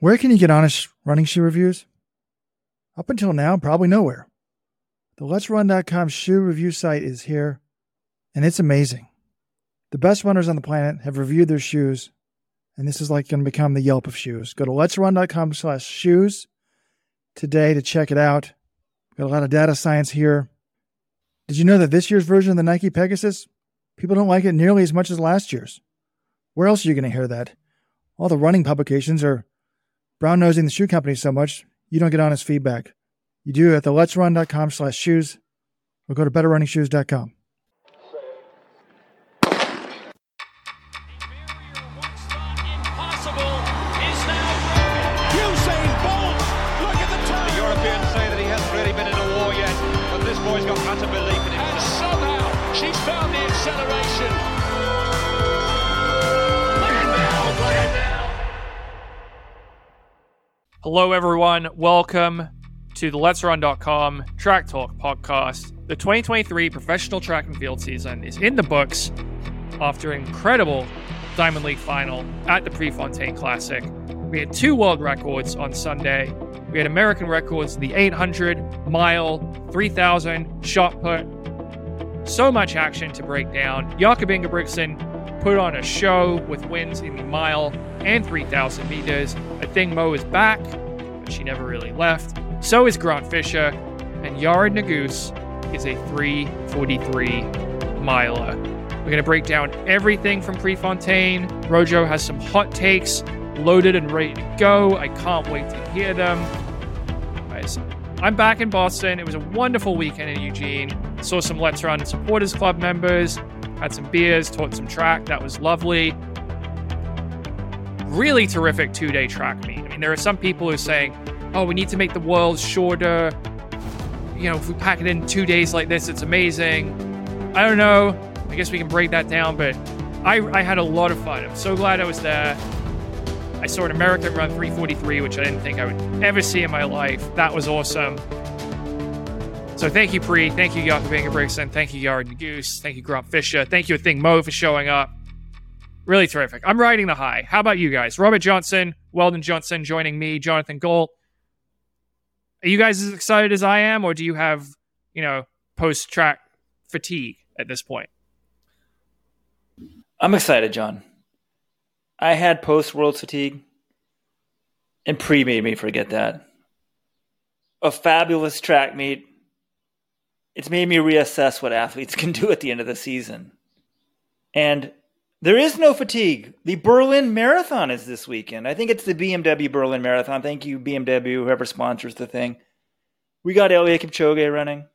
Where can you get honest running shoe reviews? Up until now, probably nowhere. The Let'sRun.com shoe review site is here, and it's amazing. The best runners on the planet have reviewed their shoes, and this is like going to become the Yelp of shoes. Go to Let'sRun.com slash shoes today to check it out. Got a lot of data science here. Did you know that this year's version of the Nike Pegasus, people don't like it nearly as much as last year's? Where else are you going to hear that? All the running publications are brown nosing the shoe company so much, you don't get honest feedback. You do at the let'srun.com slash shoes or go to betterrunningshoes.com. Hello, everyone. Welcome to the Let's Run.com Track Talk podcast. The 2023 professional track and field season is in the books after an incredible Diamond League final at the Prefontaine Classic. We had two world records on Sunday. We had American records in the 800 mile, 3000 shot put. So much action to break down. Jakob Ingebrigtsen put on a show with wins in the mile and 3000 meters. Athing Mu is back, but she never really left. So is Grant Fisher, and Yared Nuguse is a 343 miler. We're going to break down everything from Prefontaine. Rojo has some hot takes loaded and ready to go. I can't wait to hear them. I'm back in Boston. It was a wonderful weekend in Eugene. Saw some Let's Run Supporters Club members, had some beers, taught some track. That was lovely. Really terrific two day track meet. I mean, there are some people who are saying, oh, we need to make the world shorter. You know, if we pack it in two days like this, it's amazing. I don't know. I guess we can break that down, but I, I had a lot of fun. I'm so glad I was there. I saw an American run 343, which I didn't think I would ever see in my life. That was awesome. So thank you, Pre. Thank you, Jakob Ingebrigtsen. Thank you, Yared Nuguse. Thank you, Grant Fisher. Thank you, Athing Mu, for showing up. Really terrific. I'm riding the high. How about you guys? Robert Johnson, Weldon Johnson joining me, Jonathan Gold. Are you guys as excited as I am, or do you have, you know, post track fatigue at this point? I'm excited, John. I had post world fatigue, and pre made me forget that. A fabulous track meet. It's made me reassess what athletes can do at the end of the season. And there is no fatigue. The Berlin Marathon is this weekend. I think it's the BMW Berlin Marathon. Thank you, BMW, whoever sponsors the thing. We got Eliud Kipchoge running.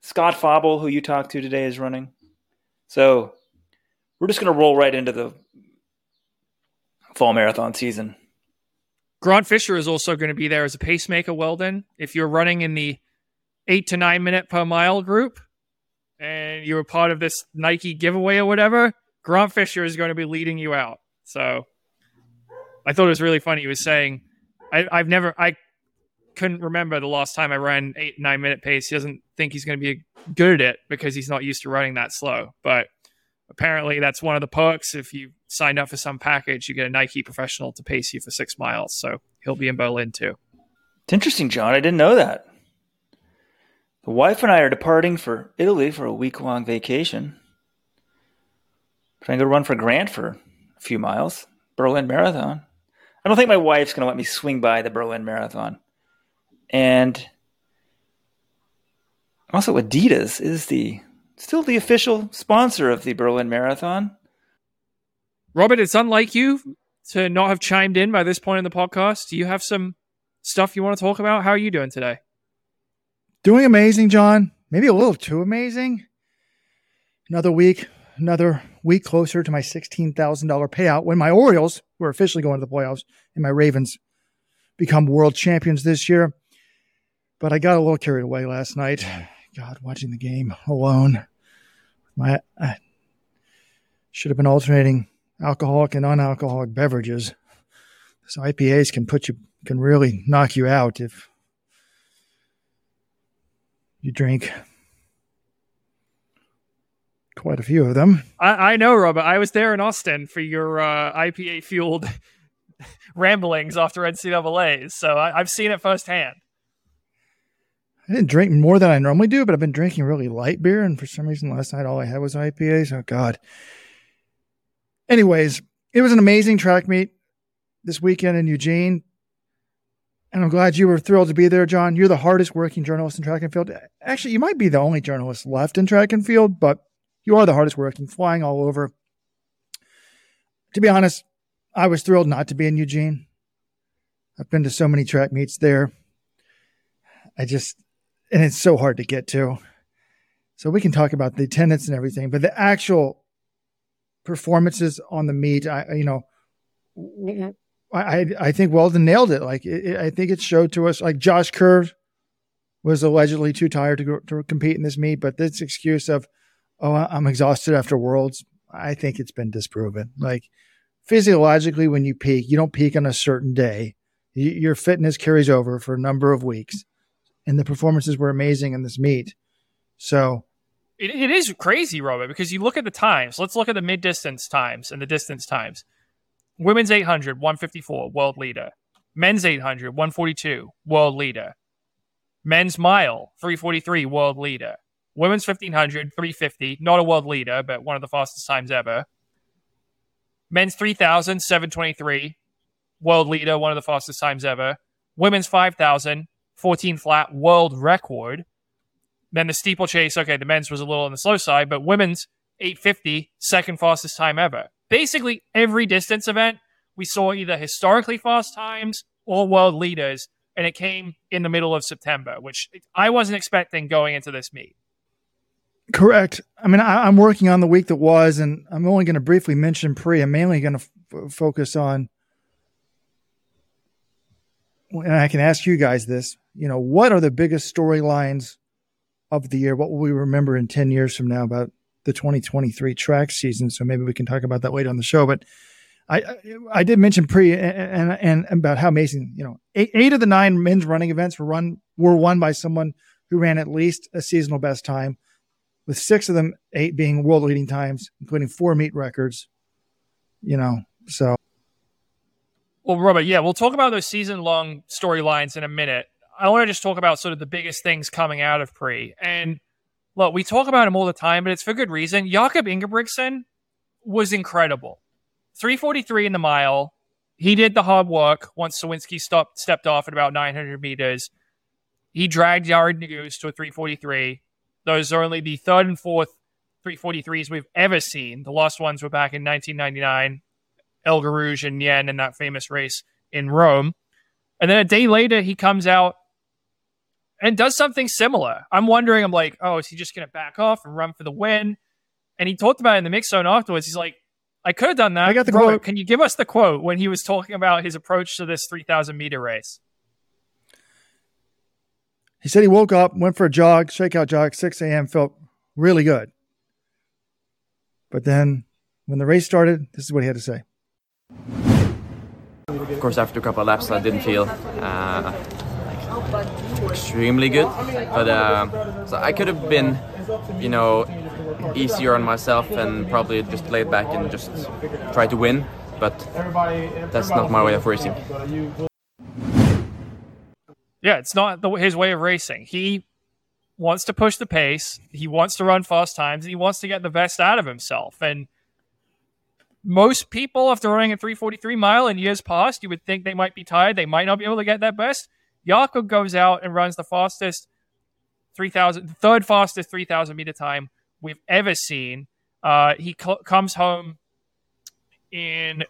Scott Fauble, who you talked to today, is running. So we're just going to roll right into the fall marathon season. Grant Fisher is also going to be there as a pacemaker, Well, Weldon. If you're running in the eight to nine minute per mile group and you were part of this Nike giveaway or whatever, Grant Fisher is going to be leading you out. So I thought it was really funny. He was saying, I, I've never, I couldn't remember the last time I ran eight, nine minute pace. He doesn't think he's going to be good at it because he's not used to running that slow. But apparently that's one of the perks. If you signed up for some package, you get a Nike professional to pace you for six miles. So he'll be in Berlin too. It's interesting, John. I didn't know that. The wife and I are departing for Italy for a week long vacation. Trying to run for Grant for a few miles. Berlin Marathon. I don't think my wife's going to let me swing by the Berlin Marathon. And also, Adidas is the still the official sponsor of the Berlin Marathon. Robert, it's unlike you to not have chimed in by this point in the podcast. Do you have some stuff you want to talk about? How are you doing today? Doing amazing, John. Maybe a little too amazing. Another week, another week closer to my $16,000 payout when my Orioles, who are officially going to the playoffs, and my Ravens become world champions this year. But I got a little carried away last night. God, watching the game alone. My I should have been alternating alcoholic and non-alcoholic beverages. So IPAs can put you can really knock you out if you drink quite a few of them. I, I know, Robert. I was there in Austin for your uh, IPA fueled ramblings after NCAA's. So I, I've seen it firsthand. I didn't drink more than I normally do, but I've been drinking really light beer, and for some reason last night all I had was IPAs. Oh God. Anyways, it was an amazing track meet this weekend in Eugene. And I'm glad you were thrilled to be there, John. You're the hardest working journalist in track and field. Actually, you might be the only journalist left in track and field, but you are the hardest working, flying all over. To be honest, I was thrilled not to be in Eugene. I've been to so many track meets there. I just, and it's so hard to get to. So we can talk about the attendance and everything, but the actual performances on the meet, I, you know, mm-hmm. I, I think Weldon nailed it. Like, it, I think it showed to us, like Josh Kerr was allegedly too tired to, go, to compete in this meet, but this excuse of, oh, I'm exhausted after Worlds, I think it's been disproven. Like, physiologically, when you peak, you don't peak on a certain day. your fitness carries over for a number of weeks, and the performances were amazing in this meet. So, it, it is crazy, Robert, because you look at the times. Let's look at the mid distance times and the distance times. Women's 800, 154, world leader. Men's 800, 142, world leader. Men's mile, 343, world leader. Women's 1500, 350, not a world leader, but one of the fastest times ever. Men's 3000, 723, world leader, one of the fastest times ever. Women's 5000, 14 flat, world record. Then the steeplechase, okay, the men's was a little on the slow side, but women's 850, second fastest time ever basically every distance event, we saw either historically fast times or world leaders, and it came in the middle of September, which I wasn't expecting going into this meet. Correct. I mean, I, am working on the week that was, and I'm only going to briefly mention pre. I'm mainly going to f- focus on, and I can ask you guys this. You know, what are the biggest storylines of the year? What will we remember in 10 years from now about the 2023 track season. So maybe we can talk about that later on the show. But I I did mention pre and and, about how amazing you know eight, eight of the nine men's running events were run were won by someone who ran at least a seasonal best time, with six of them eight being world leading times, including four meet records. You know, so. Well, Robert, yeah, we'll talk about those season long storylines in a minute. I want to just talk about sort of the biggest things coming out of pre and look, we talk about him all the time, but it's for good reason. Jakob Ingebrigtsen was incredible. 343 in the mile. He did the hard work once Sowinski stopped, stepped off at about 900 meters. He dragged Yared Nuguse to a 343. Those are only the third and fourth 343s we've ever seen. The last ones were back in 1999, El Guerrouj and Ngeny in that famous race in Rome. And then a day later, he comes out and does something similar. I'm wondering, I'm like, oh, is he just going to back off and run for the win? And he talked about it in the mix zone afterwards. He's like, I could have done that. I got the Robert, quote. Can you give us the quote when he was talking about his approach to this 3,000 meter race? He said he woke up, went for a jog, shakeout jog, 6 a.m., felt really good. But then when the race started, this is what he had to say. Of course, after a couple of laps, I didn't feel uh, extremely good. But uh, so I could have been, you know, easier on myself and probably just laid back and just try to win. But that's not my way of racing. Yeah, it's not the, his way of racing. He wants to push the pace. He wants to run fast times. He wants to get the best out of himself. And most people, after running a 343 mile in years past, you would think they might be tired. They might not be able to get that best. Jakob goes out and runs the fastest 3,000, third fastest 3,000 meter time we've ever seen. Uh, he comes home in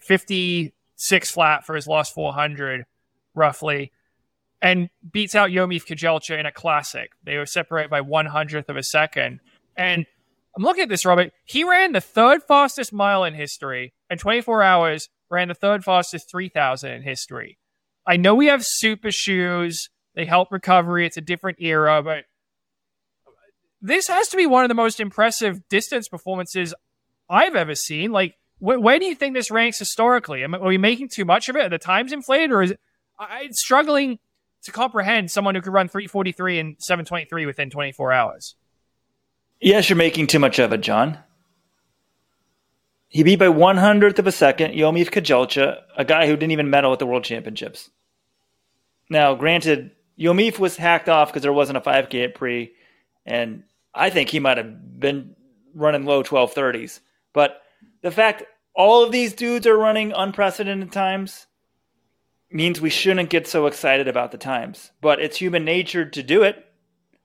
56 flat for his last 400, roughly, and beats out Yomif Kejelcha in a classic. They were separated by one hundredth of a second. And I'm looking at this, Robert. He ran the third fastest mile in history, and 24 hours ran the third fastest 3,000 in history. I know we have super shoes. They help recovery. It's a different era, but this has to be one of the most impressive distance performances I've ever seen. Like, wh- where do you think this ranks historically? Am, are we making too much of it? Are the times inflated, or is it? I'm struggling to comprehend someone who could run 343 and 723 within 24 hours. Yes, you're making too much of it, John. He beat by one hundredth of a second Yomif Kejelcha, a guy who didn't even medal at the World Championships. Now, granted, Yomif was hacked off because there wasn't a 5K at pre, and I think he might have been running low 1230s. But the fact all of these dudes are running unprecedented times means we shouldn't get so excited about the times. But it's human nature to do it.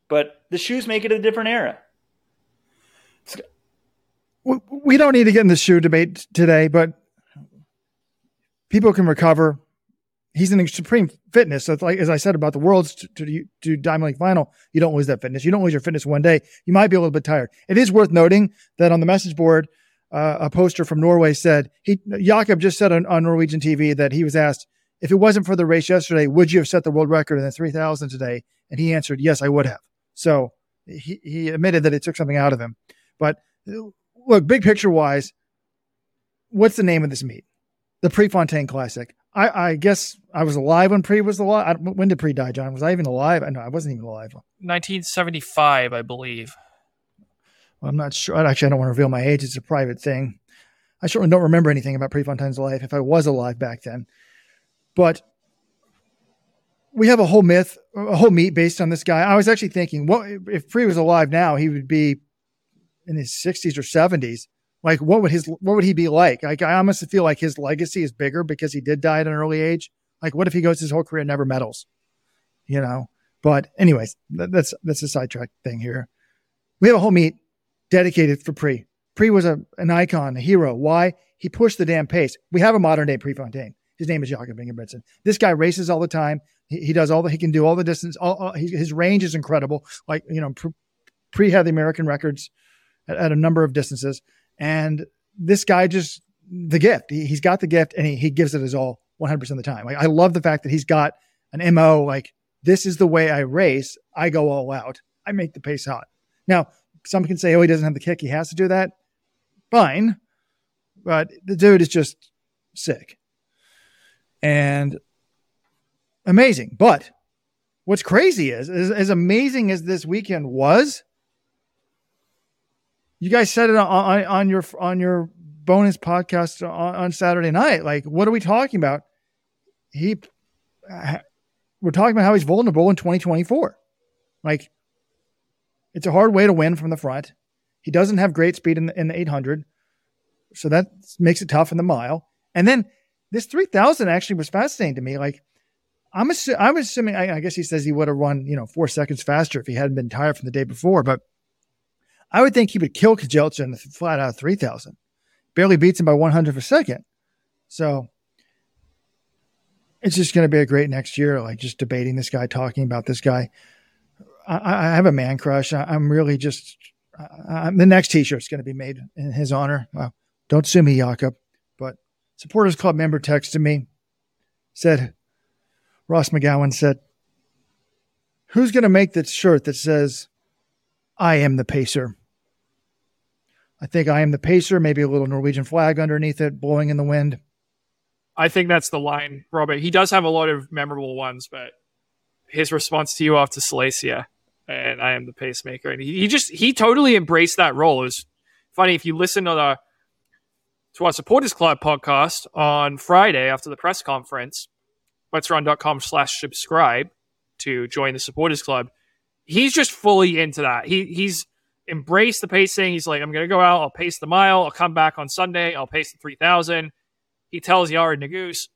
But the shoes make it a different era. We don't need to get in the shoe debate today, but people can recover. He's in supreme fitness. So, like as I said about the world's to, to, to Diamond League final, you don't lose that fitness. You don't lose your fitness one day. You might be a little bit tired. It is worth noting that on the message board, uh, a poster from Norway said he Jakob just said on, on Norwegian TV that he was asked if it wasn't for the race yesterday, would you have set the world record in the 3000 today? And he answered, yes, I would have. So he, he admitted that it took something out of him. But look, big picture wise, what's the name of this meet? The Prefontaine Classic. I, I guess I was alive when Pre was alive. When did Pre die, John? Was I even alive? I know I wasn't even alive. 1975, I believe. Well, I'm not sure. Actually, I don't want to reveal my age. It's a private thing. I certainly don't remember anything about Prefontaine's life if I was alive back then. But we have a whole myth, a whole meat based on this guy. I was actually thinking, what if Pre was alive now? He would be in his 60s or 70s. Like, what would his what would he be like? Like, I almost feel like his legacy is bigger because he did die at an early age. Like, what if he goes his whole career never medals? You know. But anyways, that's that's a sidetrack thing here. We have a whole meet dedicated for Pre. Pre was a, an icon, a hero. Why? He pushed the damn pace. We have a modern day Prefontaine. His name is Jakob Ingebrigtsen. This guy races all the time. He, he does all the, he can do all the distance. All, all he, his range is incredible. Like, you know, pre had the American records at, at, a number of distances. And this guy just, the gift, he, has got the gift and he, he gives it his all 100% of the time. Like, I love the fact that he's got an MO, like, this is the way I race. I go all out. I make the pace hot. Now, some can say, oh, he doesn't have the kick. He has to do that. Fine. But the dude is just sick and amazing. But what's crazy is, as amazing as this weekend was, you guys said it on, on your on your bonus podcast on, on Saturday night. Like, what are we talking about? He, uh, we're talking about how he's vulnerable in 2024. Like, it's a hard way to win from the front. He doesn't have great speed in the, in the 800, so that makes it tough in the mile. And then this 3000 actually was fascinating to me. Like, I'm, assu- I'm assuming, I, I guess he says he would have run, you know, four seconds faster if he hadn't been tired from the day before, but I would think he would kill Kejelcha in the flat out 3000. Barely beats him by 100 of a second. So it's just going to be a great next year, like just debating this guy, talking about this guy. I, I have a man crush. I, am really just, I, the next t shirt is going to be made in his honor. Well, don't sue me, Jakob. But supporters Club member texted me, said, Ross McGowan said, Who's going to make that shirt that says, I am the pacer? I think I am the pacer, maybe a little Norwegian flag underneath it, blowing in the wind. I think that's the line, Robert. He does have a lot of memorable ones, but his response to you after Silesia and I am the pacemaker. And he, he just, he totally embraced that role. It was funny if you listen to the, to our Supporters Club podcast on Friday after the press conference. Let's run.com slash subscribe to join the Supporters Club. He's just fully into that. He he's embraced the pacing. He's like, I'm gonna go out, I'll pace the mile, I'll come back on Sunday, I'll pace the three thousand. He tells Yared Nuguse,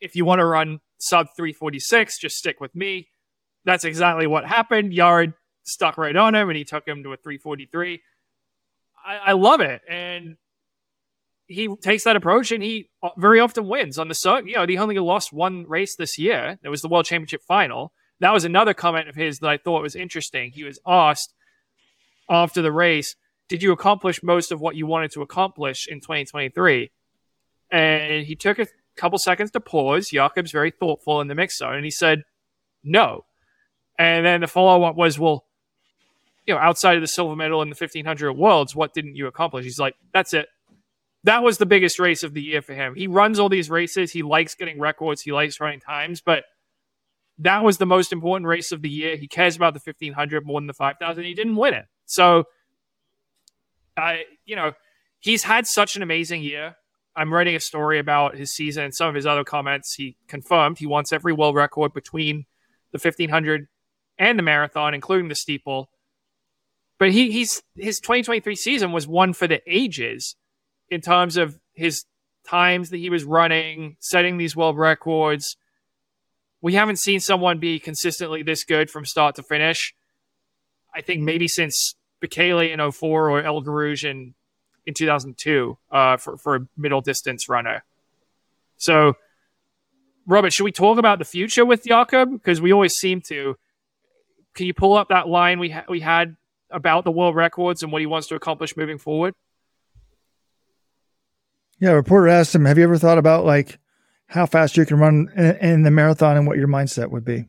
if you want to run sub 346, just stick with me. That's exactly what happened. Yared stuck right on him and he took him to a 343. I, I love it. And he takes that approach and he very often wins on the circuit. You know, he only lost one race this year. It was the World Championship final. That was another comment of his that I thought was interesting. He was asked after the race, "Did you accomplish most of what you wanted to accomplish in 2023?" And he took a couple seconds to pause. Jakob's very thoughtful in the mix zone, and he said, "No." And then the follow up was, "Well." You know, outside of the silver medal in the 1500 worlds, what didn't you accomplish? He's like, that's it that was the biggest race of the year for him. He runs all these races. He likes getting records. He likes running times, but that was the most important race of the year. He cares about the 1500 more than the 5000. He didn't win it. So, I, you know, he's had such an amazing year. I'm writing a story about his season and some of his other comments. He confirmed he wants every world record between the 1500 and the marathon, including the steeple. But he, he's his 2023 season was one for the ages in terms of his times that he was running, setting these world records. We haven't seen someone be consistently this good from start to finish. I think maybe since Bekele in 04 or El Guerrouj in, in 2002 uh, for, for a middle distance runner. So, Robert, should we talk about the future with Jakob? Because we always seem to. Can you pull up that line we, ha- we had about the world records and what he wants to accomplish moving forward? Yeah, a reporter asked him, "Have you ever thought about like how fast you can run in, in the marathon and what your mindset would be?"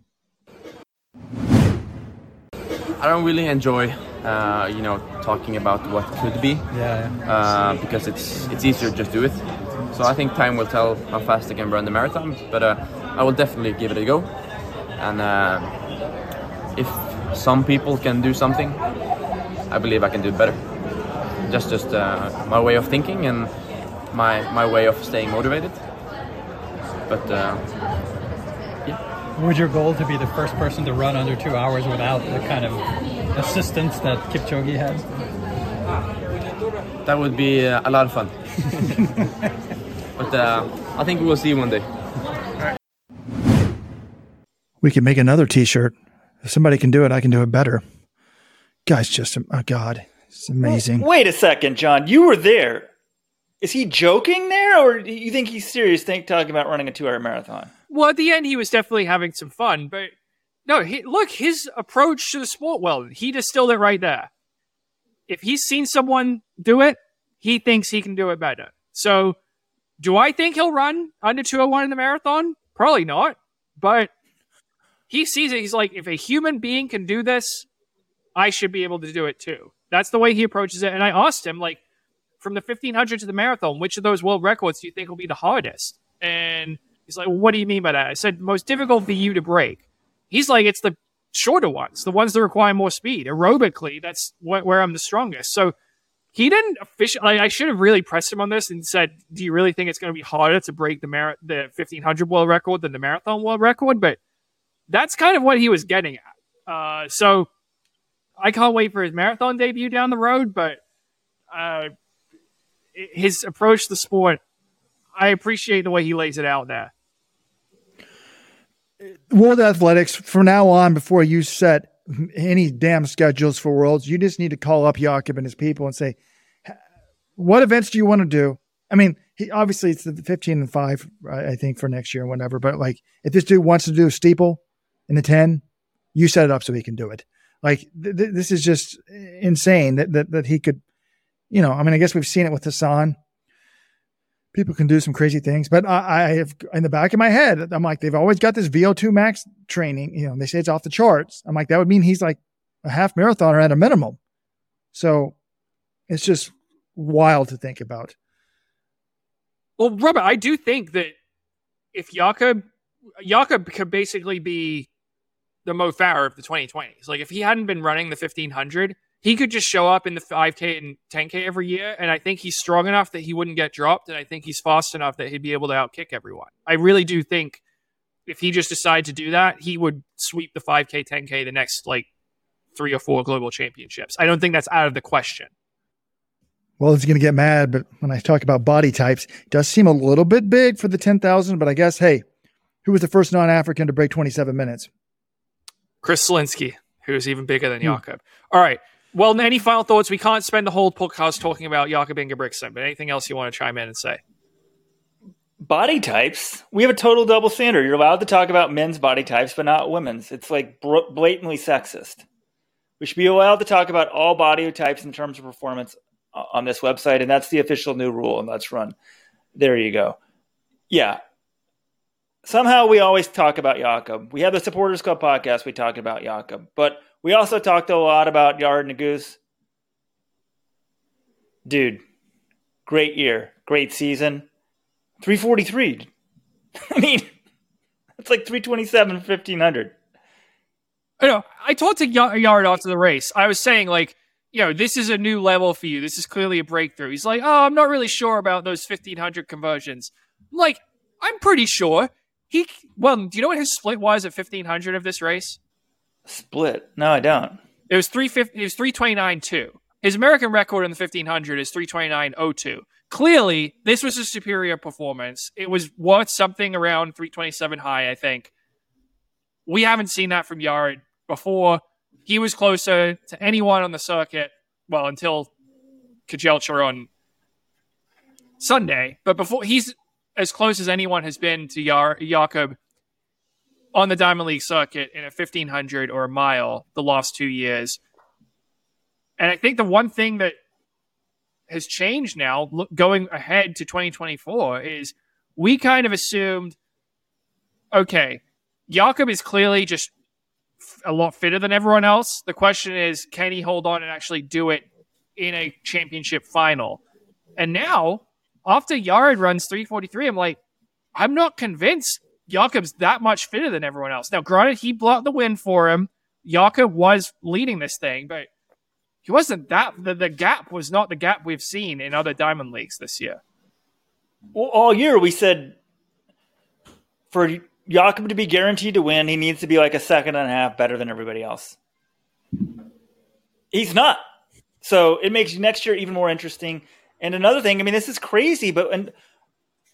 I don't really enjoy, uh, you know, talking about what could be. Yeah. Uh, because it's it's easier to just do it. So I think time will tell how fast I can run the marathon. But uh, I will definitely give it a go. And uh, if some people can do something, I believe I can do it better. Just just uh, my way of thinking and my my way of staying motivated. But uh, Would your goal to be the first person to run under two hours without the kind of assistance that Kipchoge had? that would be uh, a lot of fun. but uh, I think we will see one day. We can make another T-shirt. If somebody can do it, I can do it better. Guy's just a oh God, it's amazing. Wait a second, John. You were there. Is he joking there, or do you think he's serious? Think talking about running a two-hour marathon? Well, at the end, he was definitely having some fun, but no, he, look, his approach to the sport, well, he distilled it right there. If he's seen someone do it, he thinks he can do it better. So, do I think he'll run under 201 in the marathon? Probably not, but he sees it. He's like, if a human being can do this, I should be able to do it too. That's the way he approaches it. And I asked him, like, from the 1500 to the marathon, which of those world records do you think will be the hardest? And he's like, well, what do you mean by that? I said, most difficult for you to break. He's like, it's the shorter ones, the ones that require more speed. Aerobically, that's wh- where I'm the strongest. So he didn't officially, like, I should have really pressed him on this and said, do you really think it's going to be harder to break the mar- the 1500 world record than the marathon world record? But that's kind of what he was getting at. Uh, so I can't wait for his marathon debut down the road, but uh, his approach to the sport, I appreciate the way he lays it out there. World Athletics, from now on, before you set any damn schedules for Worlds, you just need to call up Jakob and his people and say, what events do you want to do? I mean, he obviously it's the 15 and 5, I think, for next year and whatever. But like, if this dude wants to do a steeple in the 10, you set it up so he can do it. Like, th- th- this is just insane that, that, that he could, you know, I mean, I guess we've seen it with Hassan. People can do some crazy things, but I, I have in the back of my head, I'm like, they've always got this VO2 max training. You know, they say it's off the charts. I'm like, that would mean he's like a half marathoner at a minimum. So it's just wild to think about. Well, Robert, I do think that if Jakob, Jakob could basically be the Mo Farah of the 2020s. Like if he hadn't been running the 1500, he could just show up in the 5K and 10K every year. And I think he's strong enough that he wouldn't get dropped. And I think he's fast enough that he'd be able to outkick everyone. I really do think if he just decided to do that, he would sweep the 5K, 10K the next like three or four global championships. I don't think that's out of the question. Well, he's going to get mad, but when I talk about body types, it does seem a little bit big for the 10,000. But I guess, hey, who was the first non African to break 27 minutes? Chris Solinsky, who's even bigger than hmm. Jakob. All right. Well, any final thoughts? We can't spend the whole podcast talking about Jakob Ingebrigtsen, but anything else you want to chime in and say? Body types. We have a total double standard. You're allowed to talk about men's body types, but not women's. It's like blatantly sexist. We should be allowed to talk about all body types in terms of performance on this website, and that's the official new rule. And let's run. There you go. Yeah. Somehow we always talk about Jakob. We have the Supporters Club podcast. We talk about Jakob, but we also talked a lot about Yared Nuguse. Dude, great year, great season. 343. I mean, it's like 327, 1500. I know. I talked to Yared after the race. I was saying, like, you know, this is a new level for you. This is clearly a breakthrough. He's like, oh, I'm not really sure about those 1500 conversions. I'm like, I'm pretty sure. He, well, do you know what his split was at 1500 of this race? Split? No, I don't. It was 350, it was 329.2. His American record in the 1500 is 329.02. Clearly, this was a superior performance. It was worth something around 327 high, I think. We haven't seen that from Yared before. He was closer to anyone on the circuit, well, until Kejelcha on Sunday. But before he's as close as anyone has been to Yar- Jakob on the Diamond League circuit in a 1500 or a mile the last two years. And I think the one thing that has changed now, look, going ahead to 2024, is we kind of assumed, okay, Jakob is clearly just a lot fitter than everyone else. The question is, can he hold on and actually do it in a championship final? And now, after Yared runs 343, I'm like, I'm not convinced Jakob's that much fitter than everyone else. Now, granted, he blocked the win for him. Jakob was leading this thing, but he wasn't that. The, the gap was not the gap we've seen in other Diamond Leagues this year. Well, all year we said for Jakob to be guaranteed to win, he needs to be like a second and a half better than everybody else. He's not. So it makes next year even more interesting. And another thing, I mean, this is crazy, but and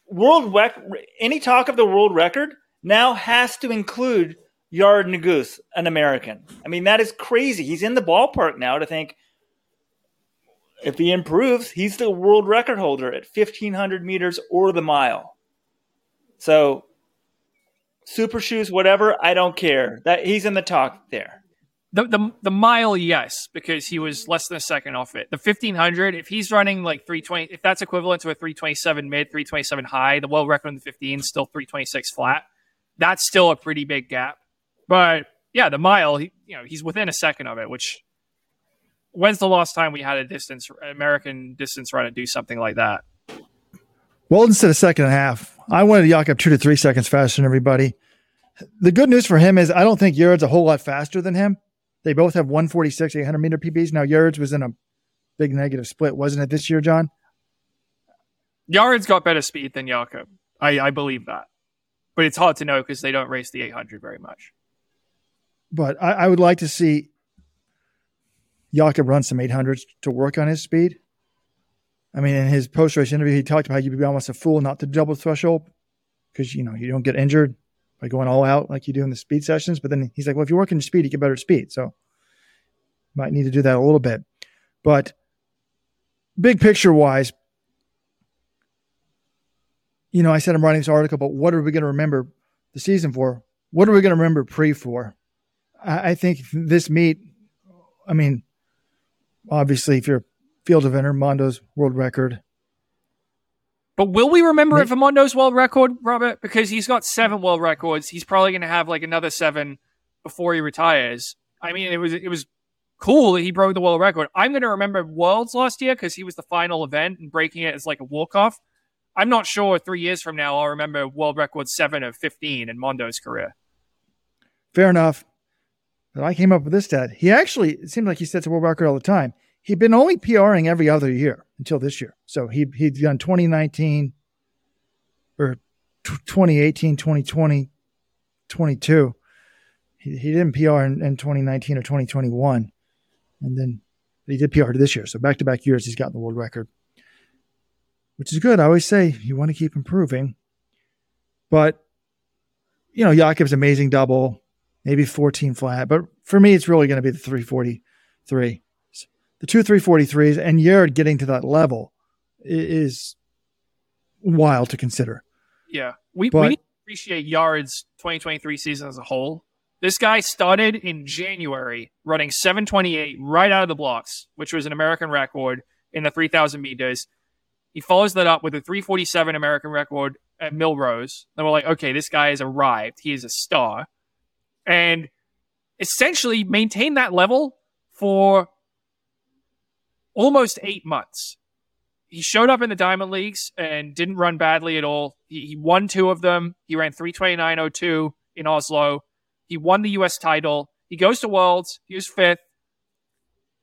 world rec- any talk of the world record now has to include Yared Nuguse, an American. I mean, that is crazy. He's in the ballpark now to think if he improves, he's the world record holder at 1500 meters or the mile. So, super shoes, whatever, I don't care. That he's in the talk there. The, the the mile, yes, because he was less than a second off it. The fifteen hundred, if he's running like three twenty, if that's equivalent to a three twenty seven mid, three twenty seven high, the world record in the fifteen still three twenty six flat. That's still a pretty big gap. But yeah, the mile, he, you know, he's within a second of it. Which when's the last time we had a distance American distance runner do something like that? Well, instead of second and a half, I wanted Jakob two to three seconds faster than everybody. The good news for him is I don't think Yared's a whole lot faster than him. They both have 146, 800 meter PBs. Now, Yared's was in a big negative split, wasn't it this year, John? Yared's got better speed than Jakob. I, I believe that. But it's hard to know because they don't race the 800 very much. But I, I would like to see Jakob run some 800s to work on his speed. I mean, in his post race interview, he talked about how you'd be almost a fool not to double threshold because, you know, you don't get injured by going all out like you do in the speed sessions. But then he's like, well, if you're working your speed, you get better speed. So might need to do that a little bit. But big picture wise, you know, I said I'm writing this article, but what are we going to remember the season for? What are we going to remember pre for? I, I think this meet, I mean, obviously, if you're field eventer, Mondo's world record. But will we remember it for Mondo's world record, Robert? Because he's got seven world records. He's probably going to have like another seven before he retires. I mean, it was it was cool that he broke the world record. I'm going to remember Worlds last year because he was the final event and breaking it as like a walk off. I'm not sure three years from now I'll remember world record seven of 15 in Mondo's career. Fair enough. But I came up with this stat. He actually, it seemed like he sets a world record all the time. He'd been only PRing every other year until this year. So he, he'd done 2019 or t- 2018, 2020, 22. He, he didn't PR in, in 2019 or 2021. And then he did PR this year. So back to back years, he's gotten the world record, which is good. I always say you want to keep improving. But, you know, Jakob's amazing double, maybe 14 flat. But for me, it's really going to be the 343. The two 343s and Yared getting to that level is wild to consider. Yeah. We, But- we appreciate Yared's 2023 season as a whole. This guy started in January running 728 right out of the blocks, which was an American record in the 3,000 meters. He follows that up with a 347 American record at Millrose. Then we're like, okay, this guy has arrived. He is a star. And essentially maintained that level for almost eight months. He showed up in the Diamond Leagues and didn't run badly at all. He, he won two of them. He ran 329.02 in Oslo. He won the U.S. title. He goes to Worlds. He was fifth.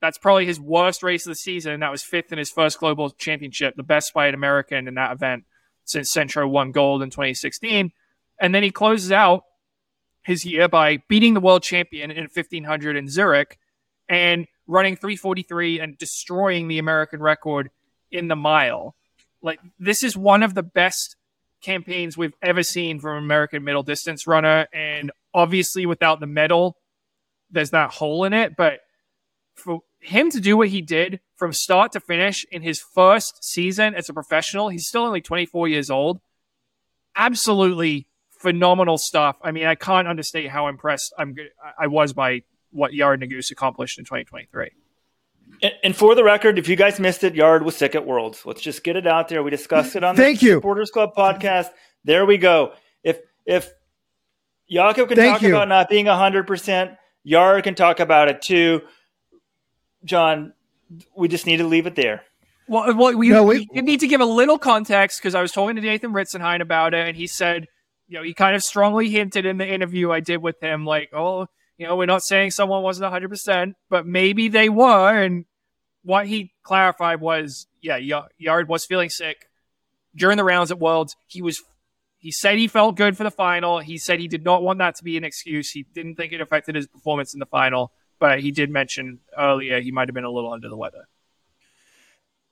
That's probably his worst race of the season. That was fifth in his first global championship, the best by an American in that event since Centro won gold in 2016. And then he closes out his year by beating the world champion in 1500 in Zurich and running 343 and destroying the American record in the mile. Like this is one of the best campaigns we've ever seen from an American middle distance runner. And obviously without the medal, there's that hole in it. But for him to do what he did from start to finish in his first season as a professional, he's still only 24 years old. Absolutely phenomenal stuff. I mean, I can't understate how impressed I'm I was by what Yared Nuguse accomplished in 2023. And for the record, if you guys missed it, Yared was sick at Worlds. Let's just get it out there. We discussed it on Thank the you. Supporters Club podcast. There we go. If if Jakob can Thank talk you. about not being hundred percent, Yared can talk about it too. John, we just need to leave it there. Well, well we, No, we- we need to give a little context because I was talking to Dathan Ritzenhein about it, and he said, you know, he kind of strongly hinted in the interview I did with him, like, oh, you know, we're not saying someone wasn't 100%, but maybe they were. And what he clarified was, yeah, Yared was feeling sick during the rounds at Worlds. He was, he said he felt good for the final. He said he did not want that to be an excuse. He didn't think it affected his performance in the final, but he did mention earlier he might have been a little under the weather.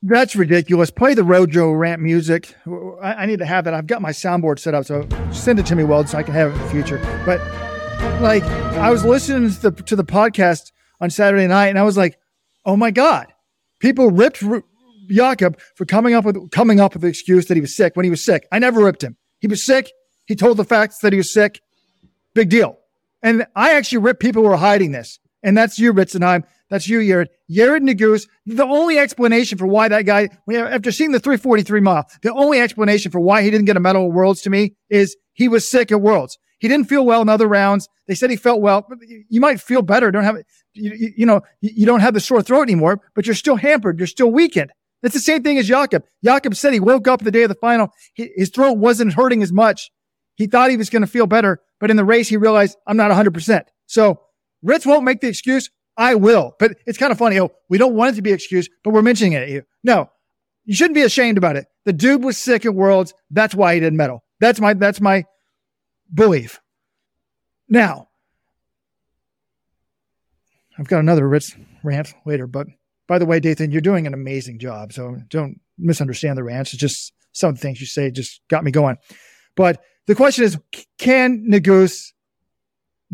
That's ridiculous. Play the Rojo rant music. I, I need to have that. I've got my soundboard set up, so send it to me, Weld, so I can have it in the future. But like, I was listening to the to the podcast on Saturday night, and I was like, "Oh my god!" People ripped R- Jakob for coming up with coming up with the excuse that he was sick when he was sick. I never ripped him. He was sick. He told the facts that he was sick. Big deal. And I actually ripped people who were hiding this. And that's you, Ritzenhein. That's you, Yared. Yared Nuguse. The only explanation for why that guy, after seeing the 343 mile, the only explanation for why he didn't get a medal at Worlds to me is he was sick at Worlds. He didn't feel well in other rounds. They said he felt well. But You might feel better. Don't have, you, you, know, you don't have the sore throat anymore, but you're still hampered. You're still weakened. That's the same thing as Jakob. Jakob said he woke up the day of the final. His throat wasn't hurting as much. He thought he was going to feel better, but in the race, he realized I'm not 100%. So Ritz won't make the excuse. I will. But it's kind of funny. Oh, we don't want it to be excuse, but we're mentioning it at you. No, you shouldn't be ashamed about it. The dude was sick at Worlds. That's why he didn't medal. That's my that's my belief. Now, I've got another Ritz rant later, but by the way, Dathan, you're doing an amazing job. So don't misunderstand the rants. It's just some of the things you say just got me going. But the question is, can Nuguse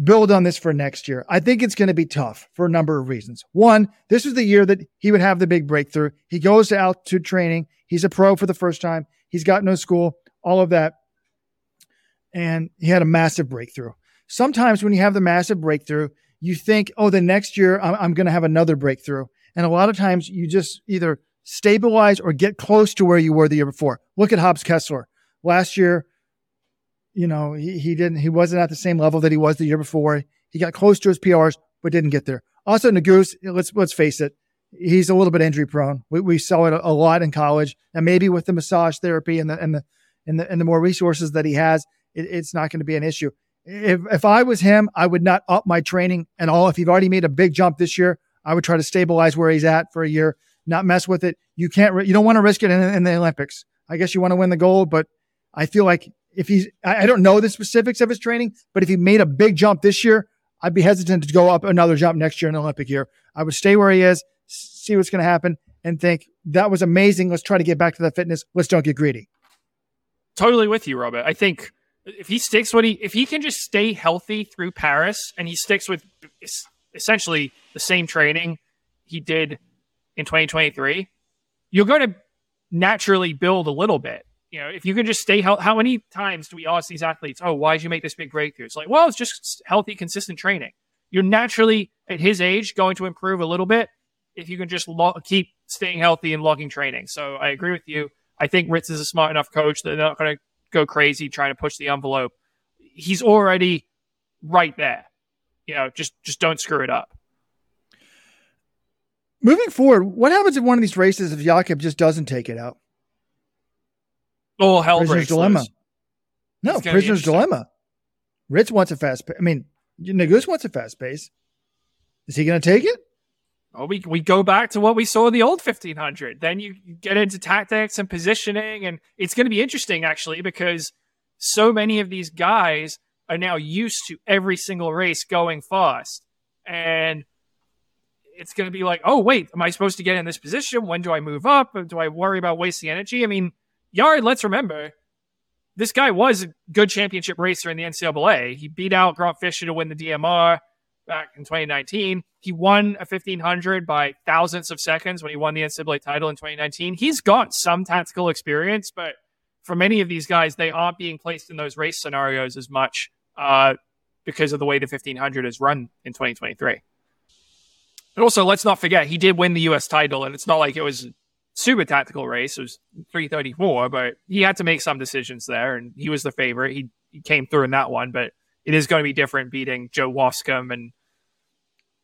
build on this for next year? I think it's going to be tough for a number of reasons. One, this was the year that he would have the big breakthrough. He goes to altitude training. He's a pro for the first time. He's got no school, all of that. And he had a massive breakthrough. Sometimes when you have the massive breakthrough, you think, oh, the next year I'm, I'm going to have another breakthrough. And a lot of times you just either stabilize or get close to where you were the year before. Look at Hobbs Kessler. Last year, you know, he, he didn't, he wasn't at the same level that he was the year before. He got close to his PRs, but didn't get there. Also, Nuguse, let's, let's face it, he's a little bit injury prone. We, we saw it a, a lot in college and maybe with the massage therapy and the, and the, and the, and the more resources that he has, it, it's not going to be an issue. If, if I was him, I would not up my training at all. If you've already made a big jump this year, I would try to stabilize where he's at for a year, not mess with it. You can't, you don't want to risk it in, in the Olympics. I guess you want to win the gold, but I feel like if he's, I, I don't know the specifics of his training, but if he made a big jump this year, I'd be hesitant to go up another jump next year in the Olympic year. I would stay where he is, see what's going to happen, and think that was amazing. Let's try to get back to that fitness. Let's don't get greedy. totally with you, Robert. I think if he sticks what he if he can just stay healthy through Paris and he sticks with essentially the same training he did in 2023, you're going to naturally build a little bit. You know, if you can just stay healthy, how many times do we ask these athletes, "Oh, why did you make this big breakthrough?" It's like, well, it's just healthy, consistent training. You're naturally at his age going to improve a little bit if you can just lo- keep staying healthy and logging training. So I agree with you. I think Ritz is a smart enough coach that they're not going to go crazy trying to push the envelope. He's already right there. You know, just just don't screw it up. Moving forward, what happens in one of these races if Jakob just doesn't take it out? Oh, hell Prisoner's dilemma. loose. No, It's gonna be prisoner's dilemma. Ritz wants a fast pace. I mean, Nuguse wants a fast pace. Is he going to take it? Well, we we go back to what we saw in the old 1500. Then you get into tactics and positioning, and it's going to be interesting actually because so many of these guys are now used to every single race going fast, and it's going to be like, oh wait, am I supposed to get in this position? When do I move up? Do I worry about wasting energy? I mean, Yared, let's remember, this guy was a good championship racer in the NCAA. He beat out Grant Fisher to win the DMR back in 2019. He won a 1500 by thousandths of seconds when he won the NCAA title in 2019. He's got some tactical experience, but for many of these guys, they aren't being placed in those race scenarios as much uh, because of the way the 1500 is run in 2023. And also, let's not forget, he did win the U.S. title, and it's not like it was super tactical race. It was 334, but he had to make some decisions there, and he was the favorite. He, he came through in that one, but it is going to be different beating Joe Waskom and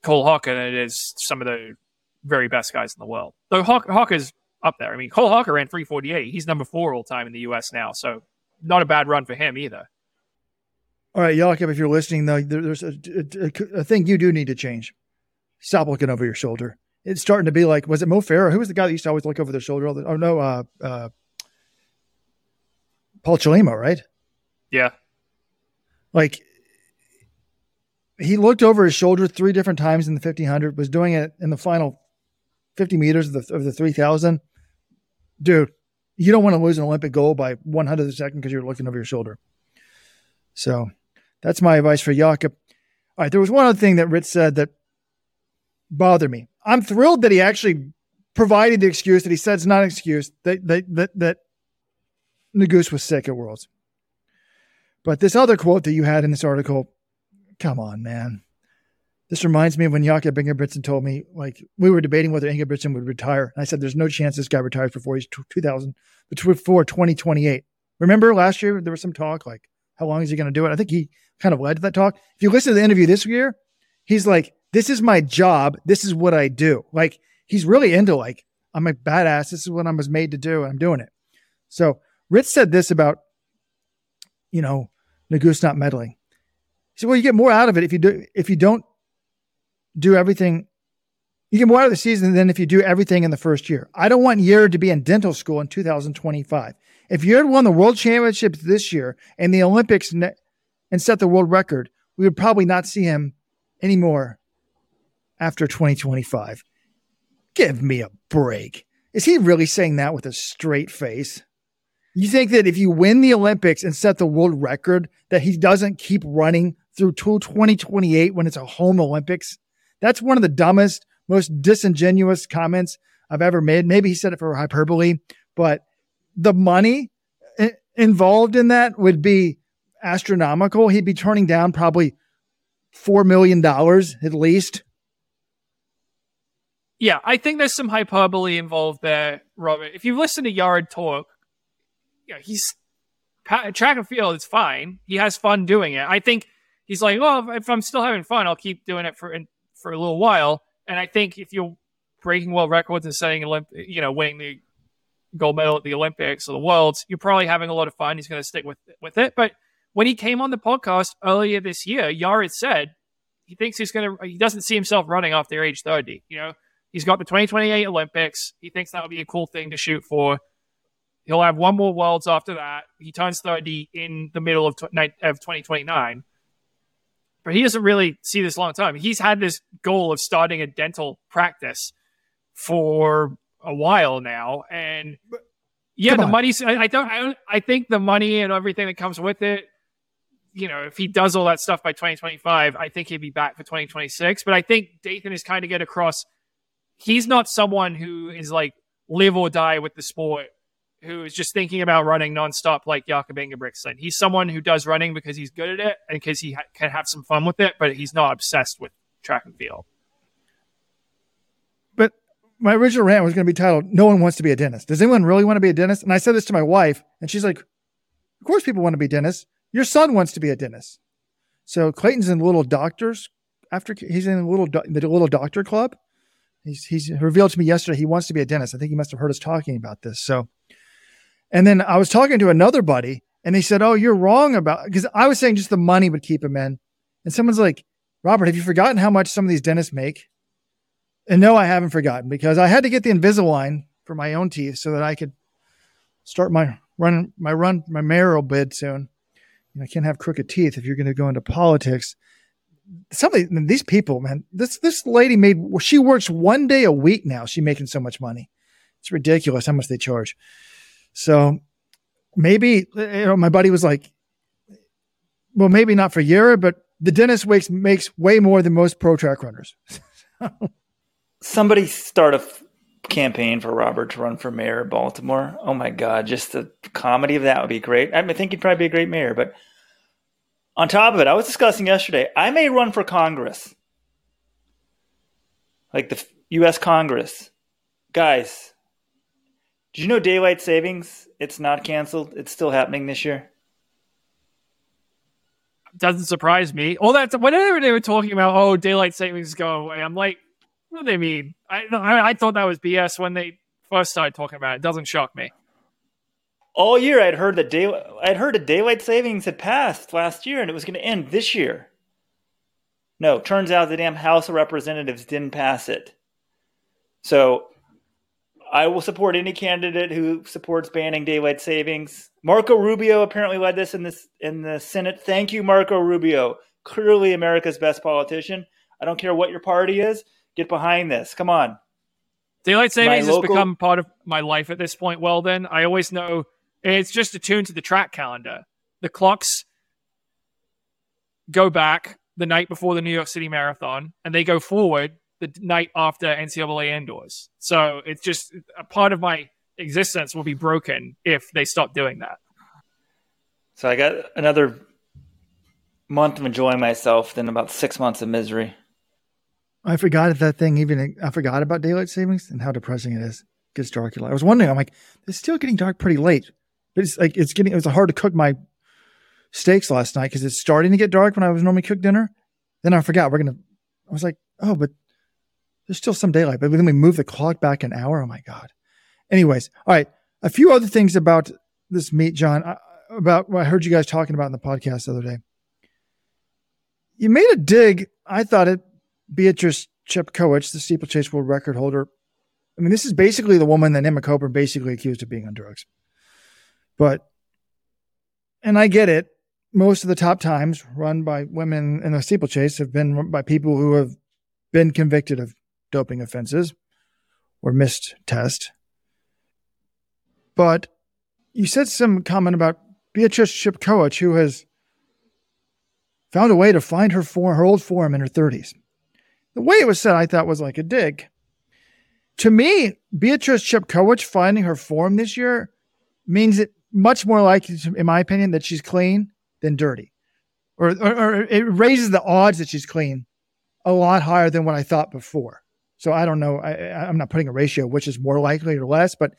Cole Hocker is some of the very best guys in the world. Though Hawk, Hocker's up there. I mean, Cole Hocker ran 348. He's number four all time in the U.S. now, so not a bad run for him either. All right, Jakob, if you're listening, though, there's a, a, a, thing you do need to change. Stop looking over your shoulder. It's starting to be like, was it Mo Farah? Who was the guy that used to always look over their shoulder? The, oh, no, uh, uh, Paul Chelimo, right? Yeah. Like, he looked over his shoulder three different times in the 1500, was doing it in the final 50 meters of the, of the 3000. Dude, you don't want to lose an Olympic gold by 100 of a second because you're looking over your shoulder. So that's my advice for Jakob. All right, there was one other thing that Ritz said that bothered me. I'm thrilled that he actually provided the excuse that he said it's not an excuse that that that, that Nuguse was sick at Worlds. But this other quote that you had in this article come on, man. This reminds me of when Jakob Ingebrigtsen told me, like, we were debating whether Ingebrigtsen would retire. And I said, there's no chance this guy retires before he's 2000, before 2028. Remember last year, there was some talk, like, how long is he going to do it? I think he kind of led to that talk. If you listen to the interview this year, he's like, this is my job. This is what I do. Like, he's really into, like, I'm a badass. This is what I was made to do. And I'm doing it. So Ritz said this about, you know, Nuguse not meddling. He said, well, you get more out of it if you do if you don't do everything. You get more out of the season than if you do everything in the first year. I don't want Yared to be in dental school in 2025. If Yared won the world championships this year and the Olympics ne- and set the world record, we would probably not see him anymore after 2025. Give me a break. Is he really saying that with a straight face? You think that if you win the Olympics and set the world record, that he doesn't keep running through 2028 when it's a home Olympics. That's one of the dumbest, most disingenuous comments I've ever made. Maybe he said it for hyperbole, but the money eh, involved in that would be astronomical. He'd be turning down probably $4 million at least. Yeah, I think there's some hyperbole involved there, Robert. If you listen to Yared talk, yeah, he's track and field is fine. He has fun doing it. I think he's like, well, if I'm still having fun, I'll keep doing it for for a little while. And I think if you're breaking world records and setting Olymp- you know, winning the gold medal at the Olympics or the Worlds, you're probably having a lot of fun. He's going to stick with with it. But when he came on the podcast earlier this year, Yared said he thinks he's going to. He doesn't see himself running after age 30. You know, he's got the 2028 Olympics. He thinks that would be a cool thing to shoot for. He'll have one more Worlds after that. He turns 30 in the middle of, of 2029 but he doesn't really see this long time. He's had this goal of starting a dental practice for a while now, and yeah, the money's. I, I don't. I, I think the money and everything that comes with it. You know, if he does all that stuff by 2025, I think he'd be back for 2026. But I think Dathan is kind of get across. He's not someone who is like live or die with the sport who is just thinking about running nonstop like Jakob Ingebrigtsen. He's someone who does running because he's good at it and because he ha- can have some fun with it, but he's not obsessed with track and field. But my original rant was going to be titled "No one wants to be a dentist." Does anyone really want to be a dentist? And I said this to my wife, and she's like, "Of course, people want to be dentists. Your son wants to be a dentist." So Clayton's in little doctors after he's in the little do- the little doctor club. He's he's revealed to me yesterday he wants to be a dentist. I think he must have heard us talking about this. So and then I was talking to another buddy and they said, Oh, you're wrong about because I was saying just the money would keep him in. And someone's like, Robert, have you forgotten how much some of these dentists make? And no, I haven't forgotten because I had to get the Invisalign for my own teeth so that I could start my run, my run, my mayoral bid soon. You know, I can't have crooked teeth if you're going to go into politics. Somebody, these people, man, this this lady made. She works one day a week now. She's making so much money. It's ridiculous how much they charge. So maybe you know, my buddy was like, well, maybe not for Yura, but the dentist makes makes way more than most pro track runners. Somebody start a f- campaign for Robert to run for mayor of Baltimore. Oh my God, just the comedy of that would be great. I, mean, I think he'd probably be a great mayor. But on top of it, I was discussing yesterday, I may run for Congress, like the U.S. Congress. Guys, did you know daylight savings? It's not canceled. It's still happening this year doesn't surprise me. All that whenever they were talking about oh daylight savings go away, I'm like, what do they mean? I I, I thought that was BS when they first started talking about it. it doesn't shock me. All year, I'd heard that day I'd heard that daylight savings had passed last year and it was going to end this year. No, turns out the damn House of Representatives didn't pass it. So I will support any candidate who supports banning daylight savings. Marco Rubio apparently led this in this in the Senate. Thank you, Marco Rubio. Clearly America's best politician. I don't care what your party is. Get behind this. Come on. Daylight savings local- has become part of my life at this point. Well, then I always know it's just attuned to the track calendar. The clocks go back the night before the New York City Marathon, and they go forward the night after NCAA indoors. So it's just a part of my existence will be broken if they stop doing that. So I got another month of enjoying myself, then about six months of misery. I forgot that thing even I forgot about daylight savings and how depressing it is. It gets dark. I was wondering, I'm like, it's still getting dark pretty late. But it's like it's getting it was hard to cook my steaks last night because it's starting to get dark when I was normally cook dinner. Then I forgot we're gonna I was like, oh, but there's still some daylight, but then we move the clock back an hour. Oh my God. Anyways, all right. A few other things about this meet, John, uh, about what I heard you guys talking about in the podcast the other day. You made a dig. I thought it, Beatrice Chepkoech, the steeplechase world record holder. I mean, this is basically the woman that Emma Coburn basically accused of being on drugs. But, and I get it. Most of the top times run by women in the steeplechase have been by people who have been convicted of doping offenses or missed test. But you said some comment about Beatrice Chepkoech, who has found a way to find her form, her old form in her 30s. The way it was said, I thought was like a dig. To me, Beatrice Chepkoech finding her form this year means it much more likely, in my opinion, that she's clean than dirty, or, or, or it raises the odds that she's clean a lot higher than what I thought before. So I don't know. I, I'm not putting a ratio which is more likely or less, but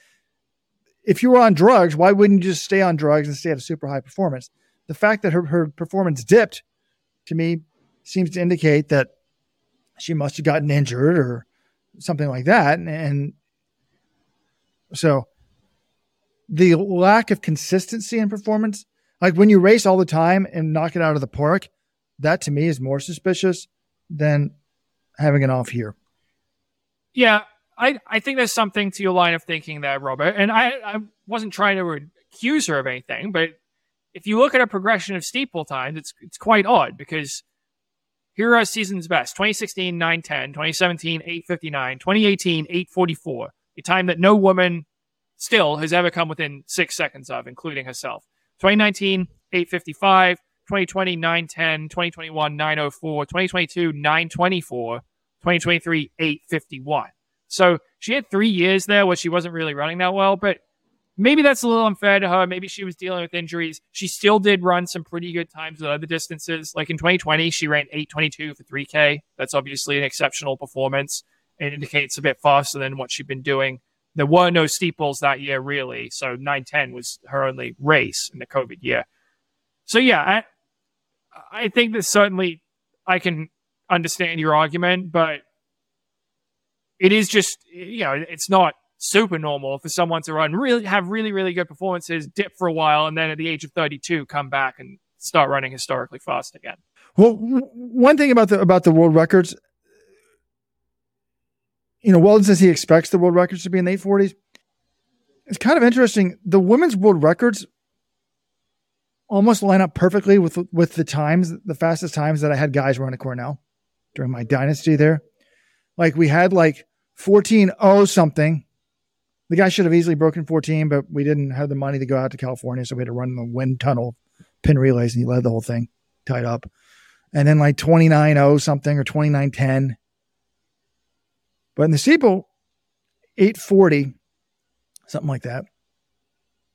if you were on drugs, why wouldn't you just stay on drugs and stay at a super high performance? The fact that her, her performance dipped to me seems to indicate that she must have gotten injured or something like that. And, and so the lack of consistency in performance, like when you race all the time and knock it out of the park, that to me is more suspicious than having an off year. Yeah, I, I think there's something to your line of thinking there, Robert. And I, I wasn't trying to accuse her of anything, but if you look at a progression of steeple times, it's it's quite odd because here are season's best 2016, 910, 2017, 859, 2018, 844, a time that no woman still has ever come within six seconds of, including herself. 2019, 855, 2020, 910, 2021, 904, 2022, 924. 2023, 851. So she had three years there where she wasn't really running that well, but maybe that's a little unfair to her. Maybe she was dealing with injuries. She still did run some pretty good times at other distances. Like in 2020, she ran 822 for 3K. That's obviously an exceptional performance. It indicates a bit faster than what she'd been doing. There were no steeples that year, really. So 910 was her only race in the COVID year. So yeah, I, I think that certainly I can understand your argument, but it is just you know it's not super normal for someone to run really have really really good performances, dip for a while, and then at the age of 32 come back and start running historically fast again. Well, one thing about the about the world records, you know, Weldon says he expects the world records to be in the 840s. It's kind of interesting. The women's world records almost line up perfectly with with the times, the fastest times that I had guys run at Cornell during my dynasty there. Like we had like 14 0 something. The guy should have easily broken 14, but we didn't have the money to go out to California, so we had to run the wind tunnel Penn Relays, and he led the whole thing tied up. And then like 29 0 something or 29 10. But in the steeple, 840, something like that.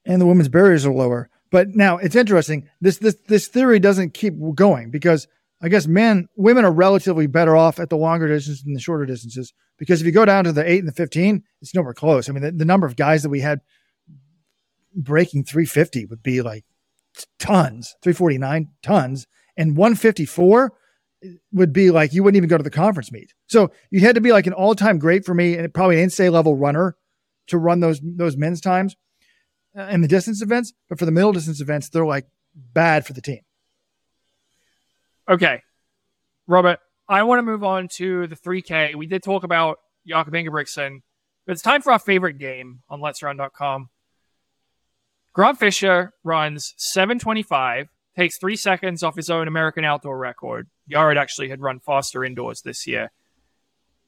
And the women's barriers are lower. But now it's interesting. This this this theory doesn't keep going because I guess men women are relatively better off at the longer distances than the shorter distances. Because if you go down to the eight and the fifteen, it's nowhere close. I mean, the, the number of guys that we had breaking 350 would be like tons, 349 tons, and 154 would be like you wouldn't even go to the conference meet. So you had to be like an all-time great for me and probably an NCAA level runner to run those those men's times uh, in the distance events. But for the middle distance events, they're like bad for the team. Okay, Robert, I want to move on to the 3K. We did talk about Jakob Ingebrigtsen, but it's time for our favorite game on Let's Let'sRun.com. Grant Fisher runs 725, takes three seconds off his own American outdoor record. Yared actually had run faster indoors this year.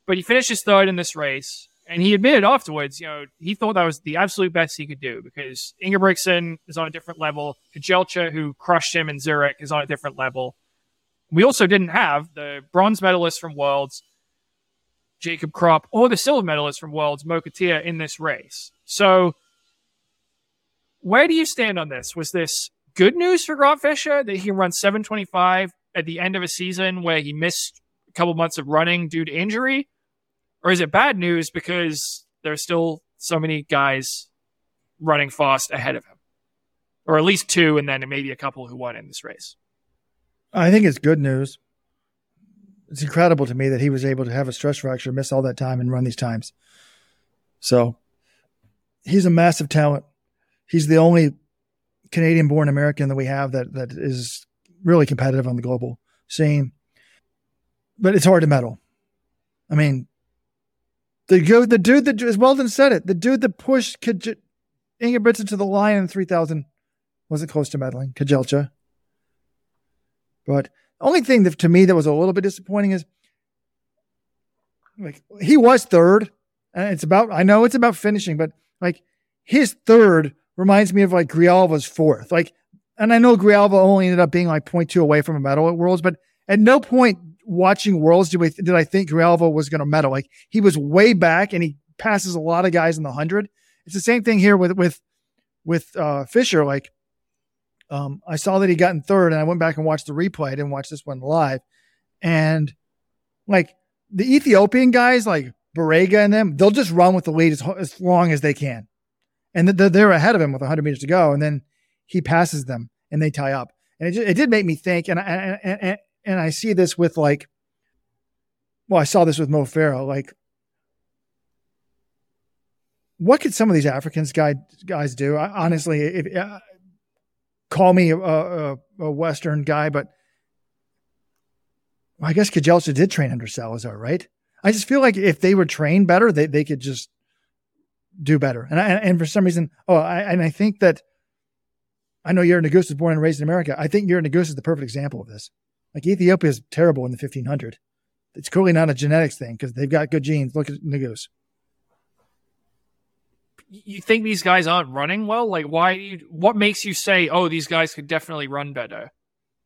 But he finishes third in this race, and he admitted afterwards, you know, he thought that was the absolute best he could do because Ingebrigtsen is on a different level. Kejelcha, who crushed him in Zurich, is on a different level. We also didn't have the bronze medalist from Worlds, Jacob Krop, or the silver medalist from Worlds, Mo Katir, in this race. So, where do you stand on this? Was this good news for Grant Fisher that he can run 725 at the end of a season where he missed a couple months of running due to injury? Or is it bad news because there's still so many guys running fast ahead of him? Or at least two, and then maybe a couple who won in this race. I think it's good news. It's incredible to me that he was able to have a stress fracture, miss all that time, and run these times. So he's a massive talent. He's the only Canadian born American that we have that that is really competitive on the global scene. But it's hard to medal. I mean, the go the dude that as Weldon said it, the dude that pushed Kaj- Ingebrigtsen to the line in three thousand wasn't close to medaling. Kejelcha. But the only thing that to me that was a little bit disappointing is like he was third. And it's about I know it's about finishing, but like his third reminds me of like Grijalva's fourth. Like, and I know Grijalva only ended up being like 0.2 away from a medal at Worlds, but at no point watching Worlds did, we, did I think Grijalva was going to medal. Like he was way back and he passes a lot of guys in the hundred. It's the same thing here with with with uh, Fisher. Like, um, I saw that he got in third, and I went back and watched the replay. I didn't watch this one live, and like the Ethiopian guys, like Barega and them, they'll just run with the lead as, as long as they can and they're ahead of him with 100 meters to go, and then he passes them and they tie up. And it, just, it did make me think, and I, and, and, and I see this with like, well, I saw this with Mo Farah. Like, what could some of these Africans guy, guys do? I, honestly, if uh, call me a, a, a, Western guy, but I guess Kejelcha did train under Salazar, right? I just feel like if they were trained better, they, they could just do better. And I, and for some reason, oh, I, and I think that I know Yared Nuguse was born and raised in America. I think Yared Nuguse is the perfect example of this. Like Ethiopia is terrible in the 1500. It's clearly not a genetics thing because they've got good genes. Look at Nuguse. You think these guys aren't running well? Like, why? You, what makes you say, "Oh, these guys could definitely run better"?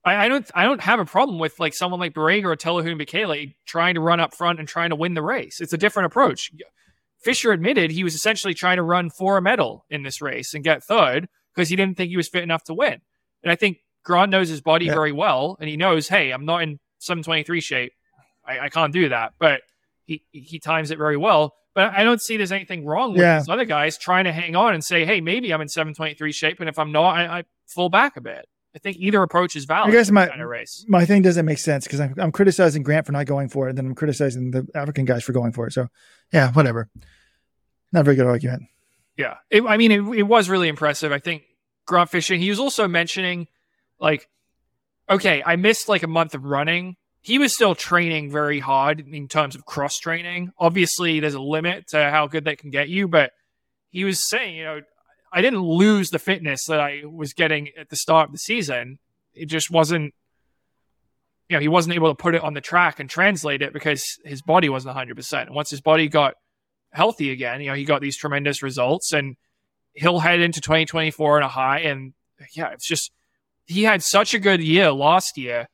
I, I don't. I don't have a problem with like someone like Barega or Telahun Bekele trying to run up front and trying to win the race. It's a different approach. Fisher admitted he was essentially trying to run for a medal in this race and get third because he didn't think he was fit enough to win. And I think Grant knows his body yeah. very well, and he knows, hey, I'm not in 723 shape. I, I, can't do that. But he he times it very well. But I don't see there's anything wrong with yeah. these other guys trying to hang on and say, hey, maybe I'm in 723 shape, and if I'm not, I, I full back a bit. I think either approach is valid. I guess my kind of race. my thing doesn't make sense because I'm, I'm criticizing Grant for not going for it, and then I'm criticizing the African guys for going for it. So, yeah, whatever. Not a very good argument. Yeah, it, I mean, it, it was really impressive. I think Grant Fisher. He was also mentioning, like, okay, I missed like a month of running. He was still training very hard in terms of cross training. Obviously, there's a limit to how good that can get you, but he was saying, you know, I didn't lose the fitness that I was getting at the start of the season. It just wasn't, you know, he wasn't able to put it on the track and translate it because his body wasn't 100%. And once his body got healthy again, you know, he got these tremendous results and he'll head into 2024 on a high. And yeah, it's just, he had such a good year last year.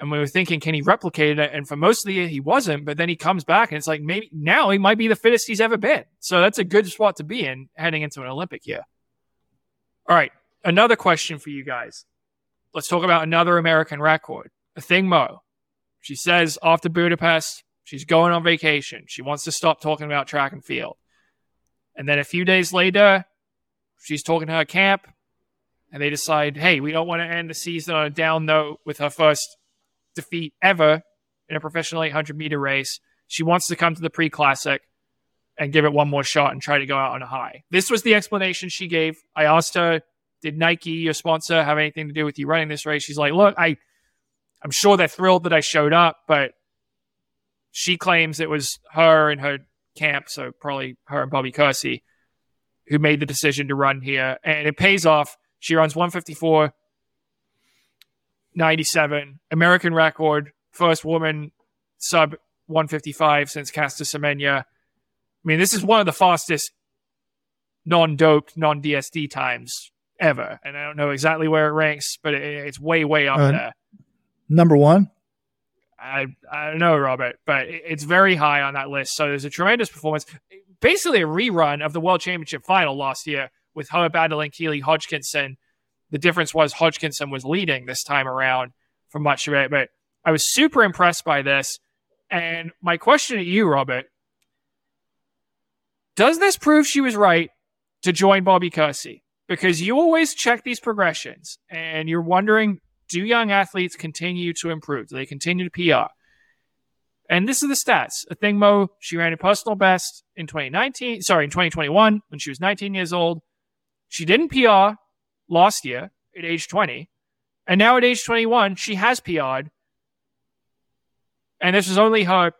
And we were thinking, can he replicate it? And for most of the year, he wasn't. But then he comes back, and it's like maybe now he might be the fittest he's ever been. So that's a good spot to be in heading into an Olympic year. All right, another question for you guys. Let's talk about another American record. Athing Mu. She says after Budapest, she's going on vacation. She wants to stop talking about track and field. And then a few days later, she's talking to her camp, and they decide, hey, we don't want to end the season on a down note with her first defeat ever in a professional 800 meter race. She wants to come to the pre classic and give it one more shot and try to go out on a high. This was the explanation she gave. I asked her, Did Nike, your sponsor, have anything to do with you running this race? She's like, Look, I, I'm sure they're thrilled that I showed up, but she claims it was her and her camp, so probably her and Bobby Kersee, who made the decision to run here. And it pays off. She runs 154 97, American record, first woman sub 155 since Caster Semenya. I mean, this is one of the fastest non doped, non DSD times ever. And I don't know exactly where it ranks, but it, it's way, way up uh, there. Number one? I, I don't know, Robert, but it, it's very high on that list. So there's a tremendous performance. Basically, a rerun of the World Championship final last year with her battling Keely Hodgkinson the difference was Hodgkinson was leading this time around for much of it. But I was super impressed by this. And my question to you, Robert, does this prove she was right to join Bobby Kersee? Because you always check these progressions and you're wondering do young athletes continue to improve? Do they continue to PR? And this is the stats. Athing Mu, she ran a personal best in 2019, sorry, in 2021 when she was 19 years old. She didn't PR last year at age 20. And now at age 21, she has PR'd. And this was only her